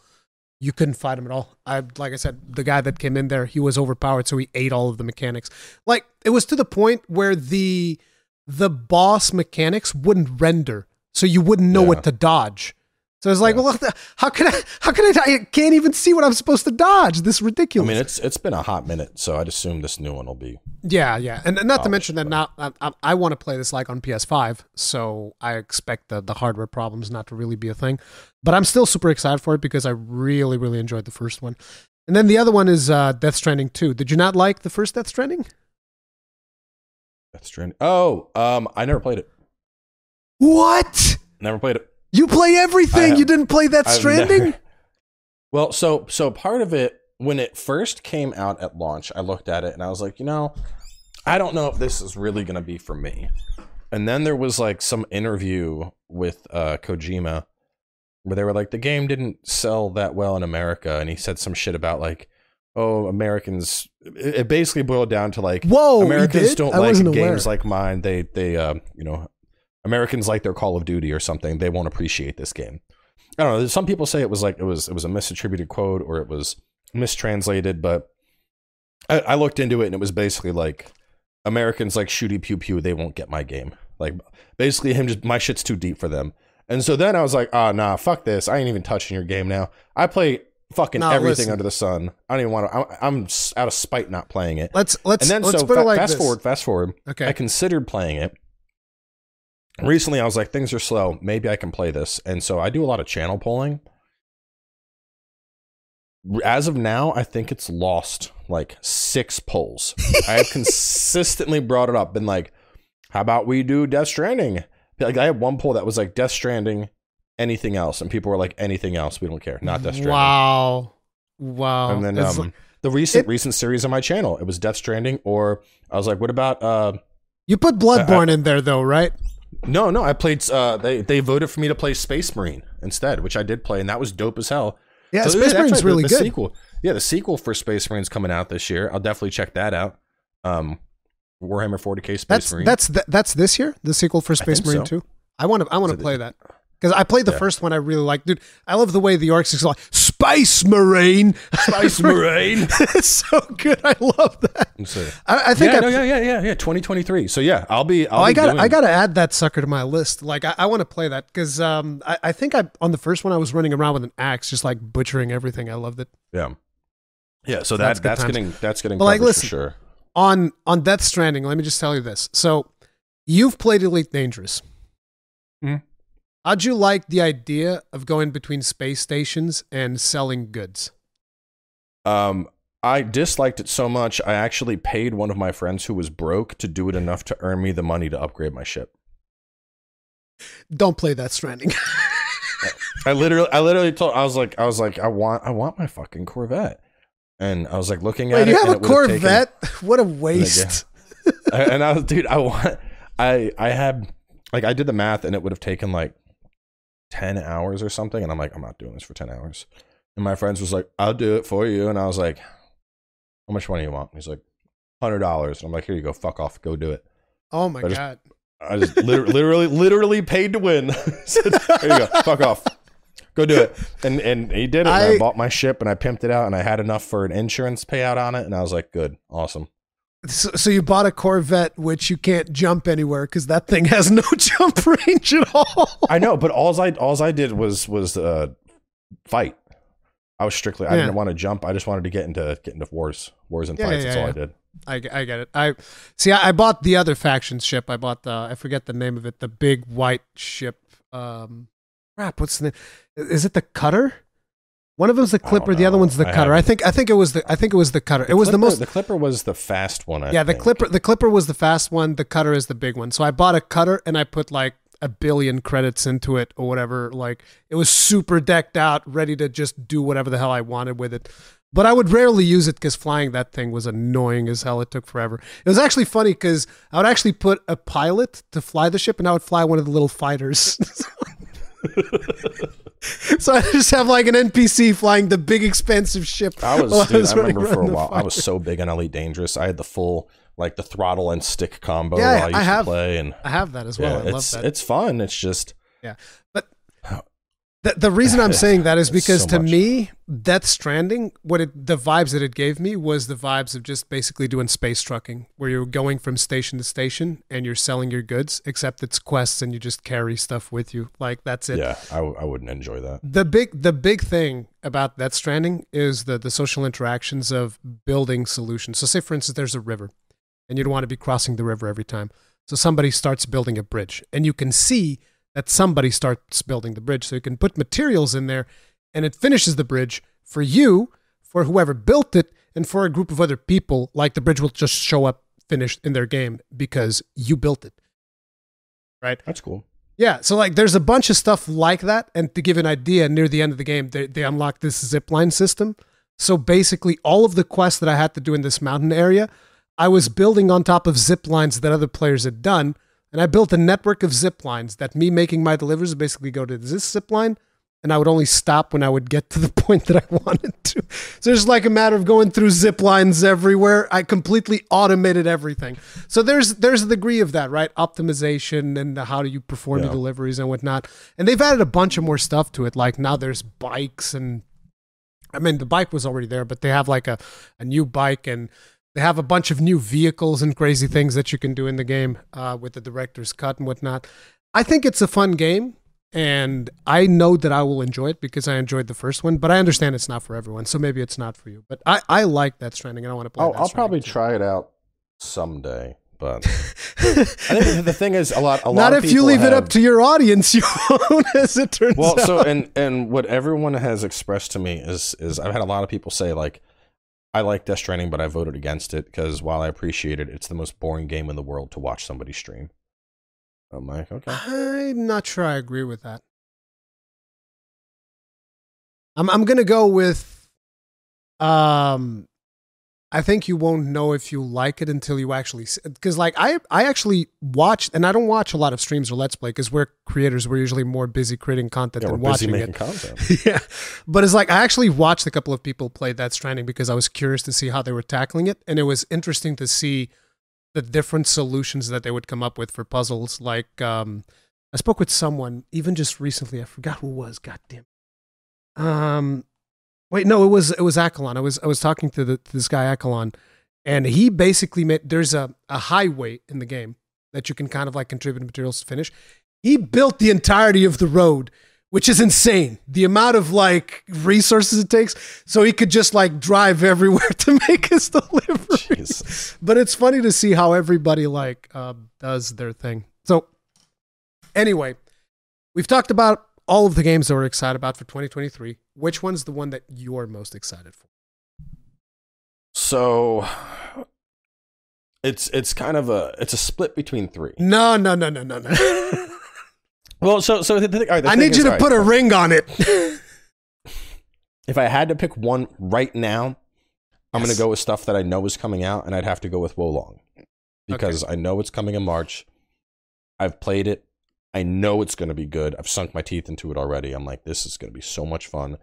You couldn't fight him at all. I like I said, the guy that came in there, he was overpowered, so he ate all of the mechanics. Like it was to the point where the the boss mechanics wouldn't render, so you wouldn't know Yeah. what to dodge. So it's like, Yeah. well, how can I? How can I? I can't even see what I'm supposed to dodge. This is I mean, it's it's been a hot minute, so I'd assume this new one will be. Yeah, yeah, and, and not to mention that now I, I, I want to play this like on PS5, so I expect the the hardware problems not to really be a thing. But I'm still super excited for it because I really really enjoyed the first one. And then the other one is uh, Death Stranding 2. Did you not like the first Death Stranding? Death Stranding. Oh, um, I never played it. What? Never played it. You play everything. you didn't play That I've Stranding? never- well, so so part of it when it first came out at launch, I looked at it and I was like, you know, I don't know if this is really going to be for me. And then there was like some interview with uh, Kojima where they were like, the game didn't sell that well in America, and he said some shit about like, oh, Americans. It it basically boiled down to like, Whoa, Americans don't I like games aware. like mine. They they uh you know Americans like their Call of Duty or something. They won't appreciate this game. I don't know. Some people say it was like it was it was a misattributed quote or it was mistranslated, but I, I looked into it and it was basically like Americans like shooty pew pew. They won't get my game. Like basically him just my shit's too deep for them. And so then I was like, oh nah, fuck this. I ain't even touching your game now. I play fucking everything listen. under the sun. I don't even want to. I'm, I'm out of spite not playing it. Let's let's And then let's so put it fa- like fast this. forward, fast forward. Okay. I considered playing it. Recently, I was like, things are slow. Maybe I can play this. And so I do a lot of channel polling. As of now, I think it's lost like six polls. I have consistently brought it up, been like, how about we do Death Stranding? Like, I had one poll that was like, Death Stranding, anything else? And people were like, anything else? We don't care. Not Death Stranding. Wow. Wow. And then um, like- the recent it- recent series on my channel, it was Death Stranding, or I was like, what about uh, you put Bloodborne in there though, right? No, no, I played. Uh, they they voted for me to play Space Marine instead, which I did play, and that was dope as hell. Yeah, So, Space Marine's right, the- really the good. Sequel, yeah, the sequel for Space Marine's coming out this year. I'll definitely check that out. Um, Warhammer 40k Space That's Marine. that's th- that's this year. The sequel for Space Marine so. Two. I want to I want to play that because I played the Yeah. first one. I really like, dude. I love the way the orcs is like Space Marine. Space Marine. it's so good. I love that. So- I, I think yeah, I, no, yeah, yeah, yeah, yeah. 2023. So yeah, I'll be. I'll oh, I got doing, I got to add that sucker to my list. Like I, I want to play that because um I, I think I on the first one I was running around with an axe just like butchering everything. I loved it. Yeah, yeah. So That's that good that's times. getting that's getting But, like, listen, for sure. on on Death Stranding, let me just tell you this. So, you've played Elite Dangerous. Mhm. How'd you like the idea of going between space stations and selling goods? Um, I disliked it so much. I actually paid one of my friends who was broke to do it enough to earn me the money to upgrade my ship. Don't play Death Stranding. I literally, I literally told, I was like, I was like, I want, I want my fucking Corvette, and I was like looking at Wait, it. you have and a it would've taken- Corvette? what a waste! and I was, dude, I want, I, I had, like, I did the math, and it would have taken like ten hours or something, and I'm like, I'm not doing this for ten hours. And my friends was like, I'll do it for you, and I was like, How much money you want? He's like, hundred dollars. And I'm like, Here you go, fuck off, go do it. Oh my I just- god! I just literally, literally, literally paid to win. Said, Here you go, fuck off, go do it. And and he did it. and I, I- bought my ship and I pimped it out, and I had enough for an insurance payout on it, and I was like, good, awesome. So, so you bought a Corvette, which you can't jump anywhere because that thing has no jump range at all. I know, but alls I alls I did was was uh, fight. I was strictly. I Yeah. didn't want to jump. I just wanted to get into get into wars, wars and Yeah, fights. yeah, That's all. I did. I, I get it. I see. I, I bought the other faction ship. I bought the. I forget the name of it. The big white ship. Um, crap. What's the name? Is it the Cutter? One of them's the Clipper. The other one's the I Cutter. I think. I think it was the. I think it was the Cutter. it was the most. The Clipper was the fast one. I yeah, the think. Clipper. The Clipper was the fast one. The Cutter is the big one. So I bought a Cutter and I put like a billion credits into it or whatever. Like it was super decked out, ready to just do whatever the hell I wanted with it. But I would rarely use it because flying that thing was annoying as hell. It took forever. It was actually funny because I would actually put a pilot to fly the ship, and I would fly one of the little fighters. so I just have like an NPC flying the big expensive ship. I was, dude, I, was running remember for a while, I was so big on Elite Dangerous. I had the full, like the throttle and stick combo Yeah, I used I have- to play. And I have that as well. yeah, I love it's, that. it's fun. It's just, The, the reason I'm saying that is because so to much. me, Death Stranding, what it the vibes that it gave me was the vibes of just basically doing space trucking, where you're going from station to station and you're selling your goods, except it's quests and you just carry stuff with you. Like that's it. yeah, I, w- I wouldn't enjoy that. The big the big thing about Death Stranding is the the social interactions of building solutions. So say for instance there's a river and you don't want to be crossing the river every time. So somebody starts building a bridge and you can see that somebody starts building the bridge. So you can put materials in there and it finishes the bridge for you, for whoever built it, and for a group of other people, like the bridge will just show up finished in their game because you built it. Right? That's cool. Yeah, so like there's a bunch of stuff like that, and to give an idea, near the end of the game, they, they unlock this zip line system. So basically, all of the quests that I had to do in this mountain area, I was building on top of zip lines that other players had done, and I built a network of zip lines that me making my deliveries would basically go to this zip line, and I would only stop when I would get to the point that I wanted to. So it's like a matter of going through zip lines everywhere. I completely automated everything. So there's there's a degree of that, right? Optimization and how do you perform your deliveries and whatnot. And they've added a bunch of more stuff to it. Like now there's bikes and I mean the bike was already there, but they have like a, a new bike and they have a bunch of new vehicles and crazy things that you can do in the game uh, with the director's cut and whatnot. I think it's a fun game, and I know that I will enjoy it because I enjoyed the first one. But I understand it's not for everyone, so maybe it's not for you. But I, I like Death Stranding, and I want to play. I'll, I'll probably too. try it out someday, but I think the thing is a lot. A lot Not if you leave it up to your audience, you won't, as it turns well out. so and and what everyone has expressed to me is is i've had a lot of people say like i like death stranding but i voted against it because while i appreciate it it's the most boring game in the world to watch somebody stream i'm like okay I'm not sure I agree with that. I'm I'm gonna go with um I think you won't know if you like it until you actually because like I I actually watched and I don't watch a lot of streams or let's play because we're creators we're usually more busy creating content yeah we're than busy watching making it. content yeah, but it's like I actually watched a couple of people play Death Stranding because I was curious to see how they were tackling it, and it was interesting to see the different solutions that they would come up with for puzzles. Like um, I spoke with someone even just recently. I forgot who it was. God damn. Um, wait, no, it was it was Akalon. I was I was talking to, the, to this guy Akalon, and he basically made there's a a highway in the game that you can kind of like contribute materials to finish. He built the entirety of the road which is insane. The amount of like resources it takes, so he could just like drive everywhere to make his delivery. Jesus. But it's funny to see how everybody like uh, does their thing. So anyway, we've talked about all of the games that we're excited about for 2023. Which one's the one that you're most excited for? so it's it's kind of a it's a split between three No, no, no, no, no, no. well so so the, all right, the I need is, you to right, put a ring on it. if i had to pick one right now i'm Yes. going to go with stuff that i know is coming out and i'd have to go with Wo Long because I know it's coming in March. I've played it. I know it's going to be good. I've sunk my teeth into it already. I'm like, this is going to be so much fun.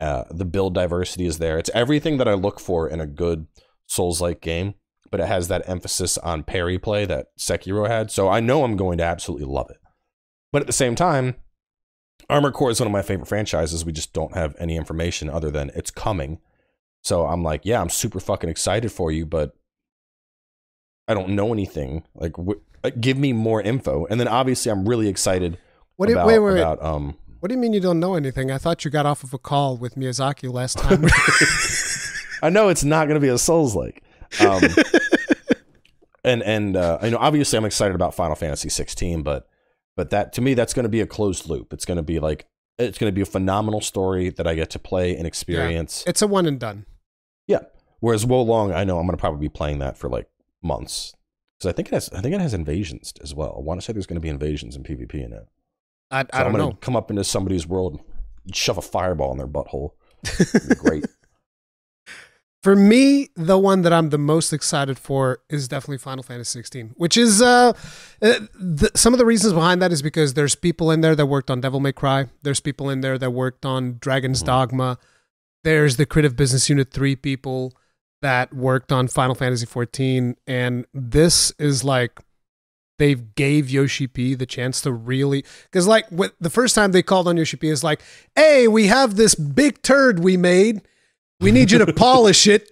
Uh, the build diversity is there. It's everything that I look for in a good Souls like game, but it has that emphasis on parry play that Sekiro had. So I know I'm going to absolutely love it. But at the same time, Armored Core is one of my favorite franchises. We just don't have any information other than it's coming. So I'm like, yeah, I'm super fucking excited for you, but I don't know anything. Like, wh- give me more info. And then obviously, I'm really excited What do you, about, wait, wait, wait. about um. What do you mean you don't know anything? I thought you got off of a call with Miyazaki last time. I know it's not going to be a Souls like. Um, and and uh, you know, obviously, I'm excited about Final Fantasy 16, but but that to me, that's going to be a closed loop. It's going to be like it's going to be a phenomenal story that I get to play and experience. it's a one and done. Yeah. Whereas Wo Long, I know I'm going to probably be playing that for like months. Because I think it has I think it has invasions as well. I want to say there's going to be invasions in PvP in it. I, So I don't am gonna know. come up into somebody's world, and shove a fireball in their butthole. Great. For me, the one that I'm the most excited for is definitely Final Fantasy 16, which is uh, uh the, some of the reasons behind that is because there's people in there that worked on Devil May Cry. There's people in there that worked on Dragon's Mhm. Dogma. There's the Creative Business Unit 3 people that worked on Final Fantasy 14 and this is like they gave Yoshi P the chance to really because like what, the first time they called on Yoshi P is like, "Hey, we have this big turd we made. We need you to polish it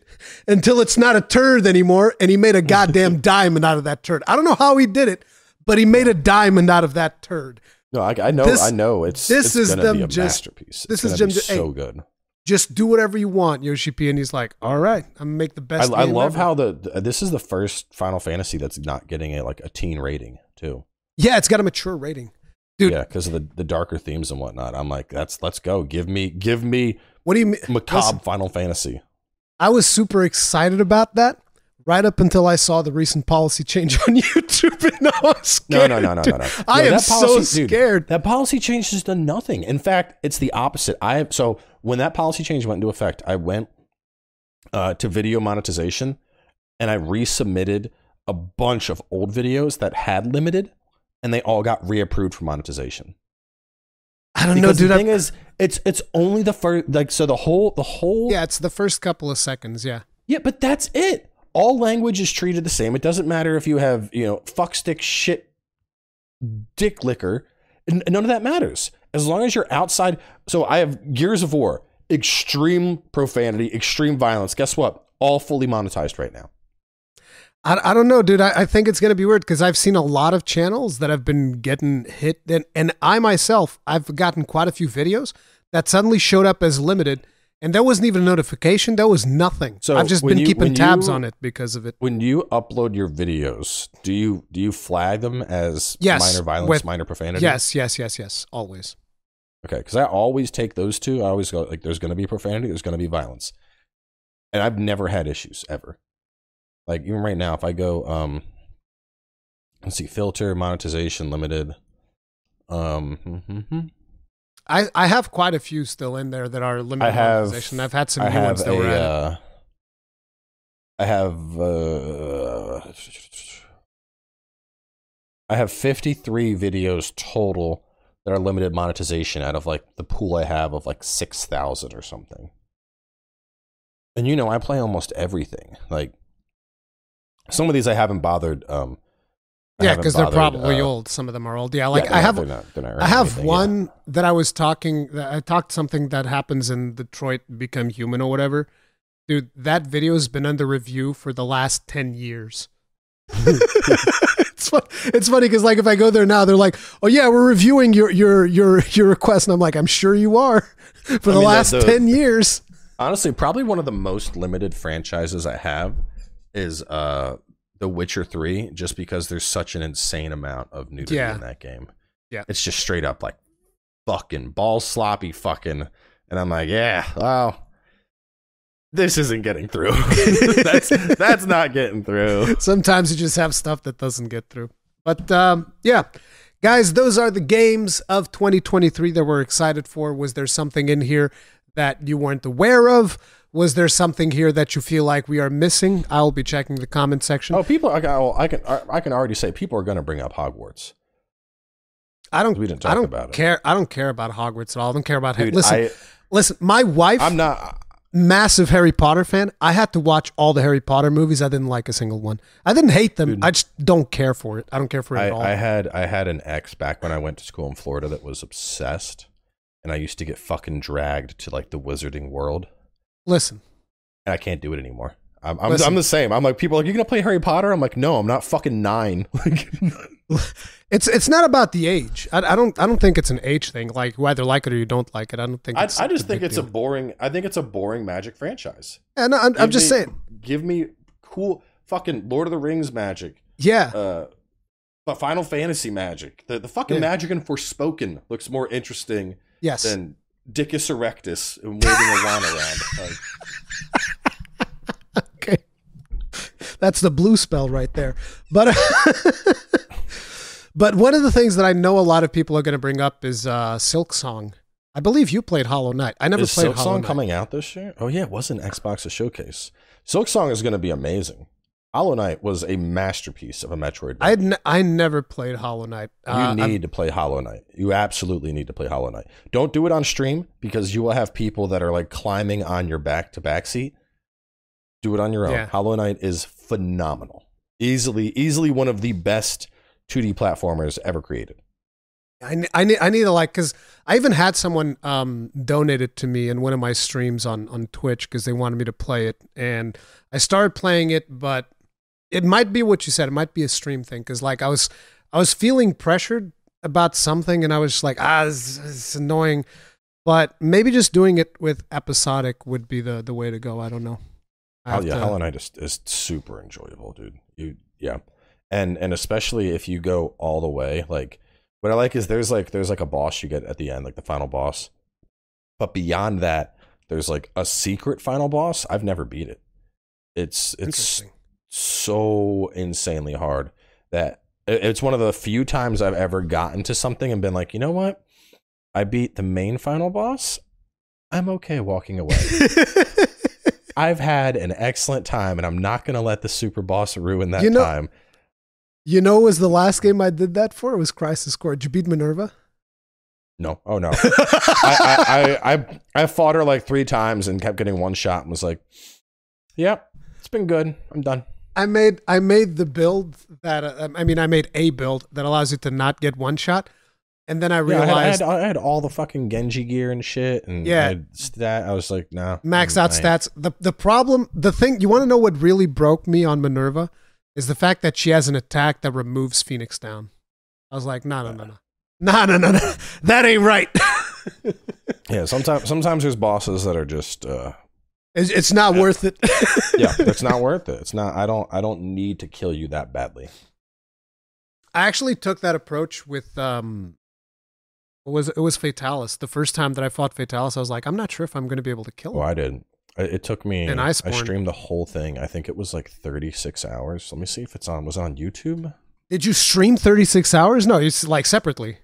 until it's not a turd anymore." And he made a goddamn diamond out of that turd. I don't know how he did it, but he made a diamond out of that turd. No, I, I know, This- I know. It's this it's is them be a just- masterpiece. this It's is gonna them hey, so good. Just do whatever you want, Yoshi P. And he's like, "All right, I'm gonna make the best." I game love ever." how the, the this is the first Final Fantasy that's not getting a like a teen rating too. yeah, it's got a mature rating. Dude. Yeah, because of the, the darker themes and whatnot. I'm like, that's let's go. Give me give me What do you mean? macabre Listen, Final Fantasy. I was super excited about that right up until I saw the recent policy change on YouTube. And I was No, scared. no, no, no, no, dude. no. I No, am that so policy- dude, scared. That policy change has done nothing. In fact, it's the opposite. I so when that policy change went into effect, I went uh, to video monetization and I resubmitted a bunch of old videos that had limited, and they all got reapproved for monetization. I don't know, dude. the thing is, it's it's only the first like so the whole the whole yeah, it's the first couple of seconds. Yeah. Yeah, but that's it. All language is treated the same. It doesn't matter if you have, you know, fuckstick shit dick liquor. None of that matters. As long as you're outside. So I have Gears of War, extreme profanity, extreme violence. Guess what? All fully monetized right now. I, I don't know, dude. I, I think it's going to be weird because I've seen a lot of channels that have been getting hit. And, and I myself, I've gotten quite a few videos that suddenly showed up as limited. And there wasn't even a notification. There was nothing. So I've just been you- keeping tabs you- on it because of it. When you upload your videos, do you do you flag them as Yes, minor violence, with- minor profanity? Yes, yes, yes, yes. Always. Okay, because I always take those two. I always go like, there's going to be profanity, there's going to be violence, and I've never had issues ever. Like even right now, if I go, um, let's see, filter monetization limited. Um, mhm. I, I have quite a few still in there that are limited I have- monetization. I've had some I new have ones that were a, added. uh, I have, uh, I have 53 videos total that are limited monetization out of like the pool I have of like 6,000 or something. And you know, I play almost everything. Like some of these I haven't bothered. Um, I yeah, because they're probably uh, old. Some of them are old. Yeah, like yeah, I have they're not- they're not I have anything, yeah. one that I was talking. that I talked something that happens in Detroit Become Human or whatever. Dude, that video has been under review for the last ten years. it's fun, it's funny because like if I go there now, they're like, "Oh yeah, we're reviewing your your your your request," and I'm like, "I'm sure you are." For the mean, the- last the- ten years, Honestly, probably one of the most limited franchises I have is uh The Witcher 3 just because there's such an insane amount of nudity Yeah. in that game. Yeah. It's just straight up like fucking ball sloppy fucking and I'm like, yeah, well this isn't getting through. that's that's not getting through. sometimes you just have stuff that doesn't get through. But um, yeah, guys, those are the games of 2023 that we're excited for. Was there something in here that you weren't aware of? Was there something here that you feel like we are missing? I'll be checking the comment section. Oh, people oh, I can well, I can I can already say people are going to bring up Hogwarts. I don't. we didn't I talk don't about it. care. I don't care about Hogwarts at all. I don't care about. Dude, listen, I listen. My wife, I'm not massive Harry Potter fan. I had to watch all the Harry Potter movies. I didn't like a single one. I didn't hate them. Dude. I just don't care for it. I don't care for it I, at all. I had I had an ex back when I went to school in Florida that was obsessed, and I used to get fucking dragged to like the wizarding world, listen. and I can't do it anymore. I'm I'm, Listen. I'm the same. I'm like people are like you gonna play Harry Potter? I'm like no, I'm not fucking nine. Like It's it's not about the age. I, I don't I don't think it's an age thing. Like you either like it or you don't like it. I don't think. I, It's I just think it's a boring. I think it's a boring Magic franchise. Yeah, no, I'm, I'm just me- saying. Give me cool fucking Lord of the Rings magic. Yeah, Uh, but Final Fantasy magic. The the fucking Yeah. magic in Forspoken looks more interesting yes. than Dickus erectus and waving a wand around. Like, okay. That's the blue spell right there. But but one of the things that I know a lot of people are going to bring up is uh, Silksong. I believe you played Hollow Knight. I never Is played Silk Hollow Song Knight. coming out this year? Oh yeah, it was an Xbox showcase. Silksong is going to be amazing. Hollow Knight was a masterpiece of a Metroid. I n- I never played Hollow Knight. You Uh, I'm- need to play Hollow Knight. You absolutely need to play Hollow Knight. Don't do it on stream because you will have people that are like climbing on your back to back seat. Do it on your own. Yeah. Hollow Knight is phenomenal. Easily, easily one of the best 2D platformers ever created. I, I need I need to like because I even had someone um, donate it to me in one of my streams on on Twitch because they wanted me to play it, and I started playing it, but it might be what you said. It might be a stream thing because like I was I was feeling pressured about something, and I was like ah, this, this annoying. But maybe just doing it with episodic would be the the way to go. I don't know. I Oh yeah, to- Hollow Knight is, is super enjoyable, dude. You yeah, and and especially if you go all the way. Like what I like is there's like there's like a boss you get at the end, like the final boss. But beyond that, there's like a secret final boss. I've never beat it. It's it's. So insanely hard that it's one of the few times I've ever gotten to something and been like, you know what? I beat the main final boss. I'm okay walking away. I've had an excellent time, and I'm not going to let the super boss ruin that You know- time. you know, was the last game I did that for? It was Crisis Core. Did you beat Minerva? No, oh no, I, I, I, I, I fought her like three times and kept getting one shot and was like, "Yep, it's been good. I'm done." I made I made the build that uh, I mean I made a build that allows you to not get one shot, and then I Yeah, I, realized had, I, had, I had all the fucking Genji gear and shit, and Yeah. I stat. I was like, "No, max I'm- out stats. The the problem, the thing you want to know what really broke me on Minerva is the fact that she has an attack that removes Phoenix down. I was like, no, no, no, no, no, no, no, no, that ain't right. Yeah, sometimes sometimes there's bosses that are just uh it's, it's not worth it. yeah, it's not worth it. It's not I don't I don't need to kill you that badly. I actually took that approach with um it was it was Fatalis. The first time that I fought Fatalis, I was like, I'm not sure if I'm going to be able to kill him. Oh, I didn't. it took me And I Iceborne. streamed the whole thing. I think it was like 36 hours. Let me see if it's on was it on YouTube. Did you stream 36 hours? No, it's like separately.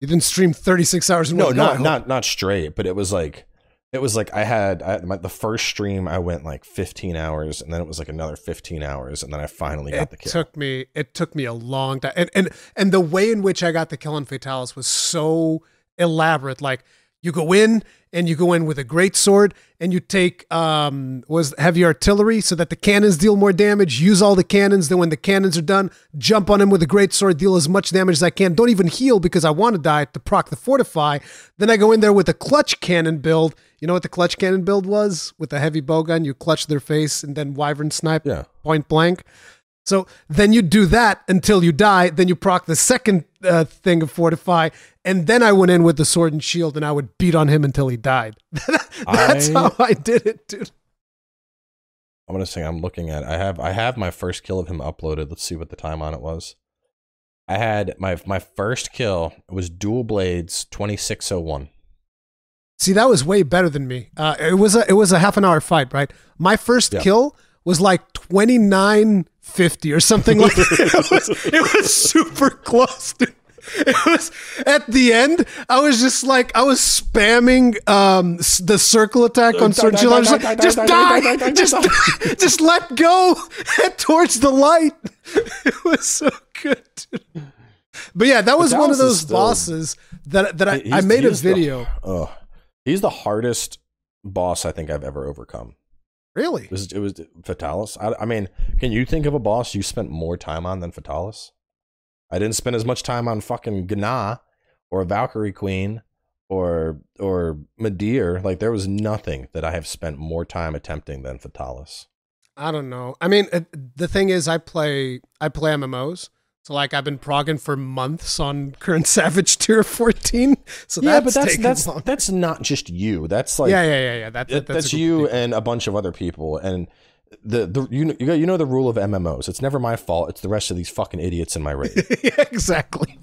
You didn't stream 36 hours in No, I not not not straight, but it was like it was like I had I, my, the first stream I went like 15 hours and then it was like another 15 hours and then I finally got It the kill. It took me it took me a long time. And and and the way in which I got the kill on Fatalis was so elaborate. Like you go in and you go in with a great sword and you take um was heavy artillery so that the cannons deal more damage. Use all the cannons. Then when the cannons are done, jump on him with a great sword, deal as much damage as I can. Don't even heal because I want to die to proc the fortify. Then I go in there with a clutch cannon build. You know what the clutch cannon build was? With a heavy bowgun, you clutch their face and then wyvern snipe yeah. point blank. So then you do that until you die. Then you proc the second uh, thing of fortify, and then I went in with the sword and shield, and I would beat on him until he died. That's I- how I did it, dude. I'm to say I'm looking at I have I have my first kill of him uploaded. Let's see what the time on it was. I had my my first kill was dual blades 2601. See, that was way better than me. Uh, it was a it was a half an hour fight, right? My first Yeah. kill was like twenty nine fifty or something like that. It was, it was super close, dude. It was at the end. I was just like I was spamming um, the circle attack on Die, certain die, shield. I die, like, die, die, just die, just just let go, head towards the light. It was so good. Dude. But yeah, that was one of those still- bosses that that I, I made a he's the- video. Ugh. he's the hardest boss I think I've ever overcome. Really? It was it was Fatalis. I, I mean, can you think of a boss you spent more time on than Fatalis? I didn't spend as much time on fucking Gna or Valkyrie Queen or or Medir. Like there was nothing that I have spent more time attempting than Fatalis. I don't know. I mean, uh, the thing is, I play I play MMOs, so like I've been progging for months on current Savage Tier 14. So yeah, that's but that's that's long. that's not just you. That's like yeah, yeah, yeah, yeah. That, that- that's, of you people. and a bunch of other people and the the you know, you know- you know the rule of MMOs. It's never my fault. It's the rest of these fucking idiots in my raid. yeah, exactly.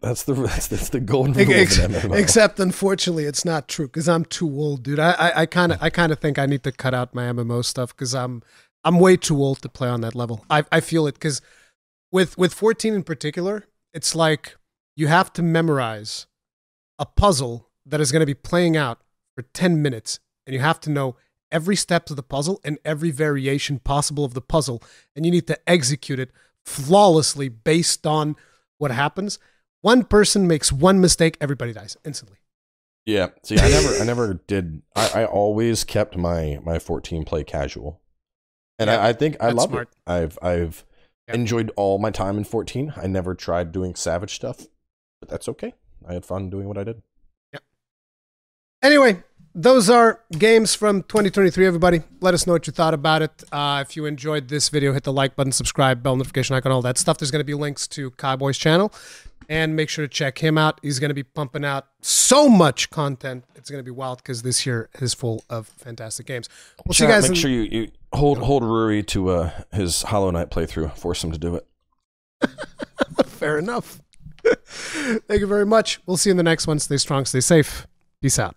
that's the that's, that's the golden rule Ex- of an MMO. Except, unfortunately, it's not true because I'm too old, dude. I I kind of I kind of think I need to cut out my MMO stuff because I'm I'm way too old to play on that level. I I feel it because with with 14 in particular, it's like you have to memorize a puzzle that is going to be playing out for 10 minutes, and you have to know every step of the puzzle and every variation possible of the puzzle, and you need to execute it flawlessly based on what happens. One person makes one mistake, everybody dies instantly. Yeah. See, I never, I never did. I, I always kept my my 14 play casual, and yeah, I, I, think I love it. I've I've enjoyed all my time in 14. I never tried doing savage stuff, but that's okay. I had fun doing what I did. Yeah. Anyway, those are games from 2023 everybody let us know what you thought about it uh, if you enjoyed this video hit the like button subscribe bell notification icon all that stuff there's going to be links to cowboy's channel and make sure to check him out he's going to be pumping out so much content it's going to be wild because this year is full of fantastic games we'll see you guys make in- sure you, you hold hold Ruri to uh, his hollow knight playthrough force him to do it. Fair enough. Thank you very much. We'll see you in the next one. Stay strong stay safe. Peace out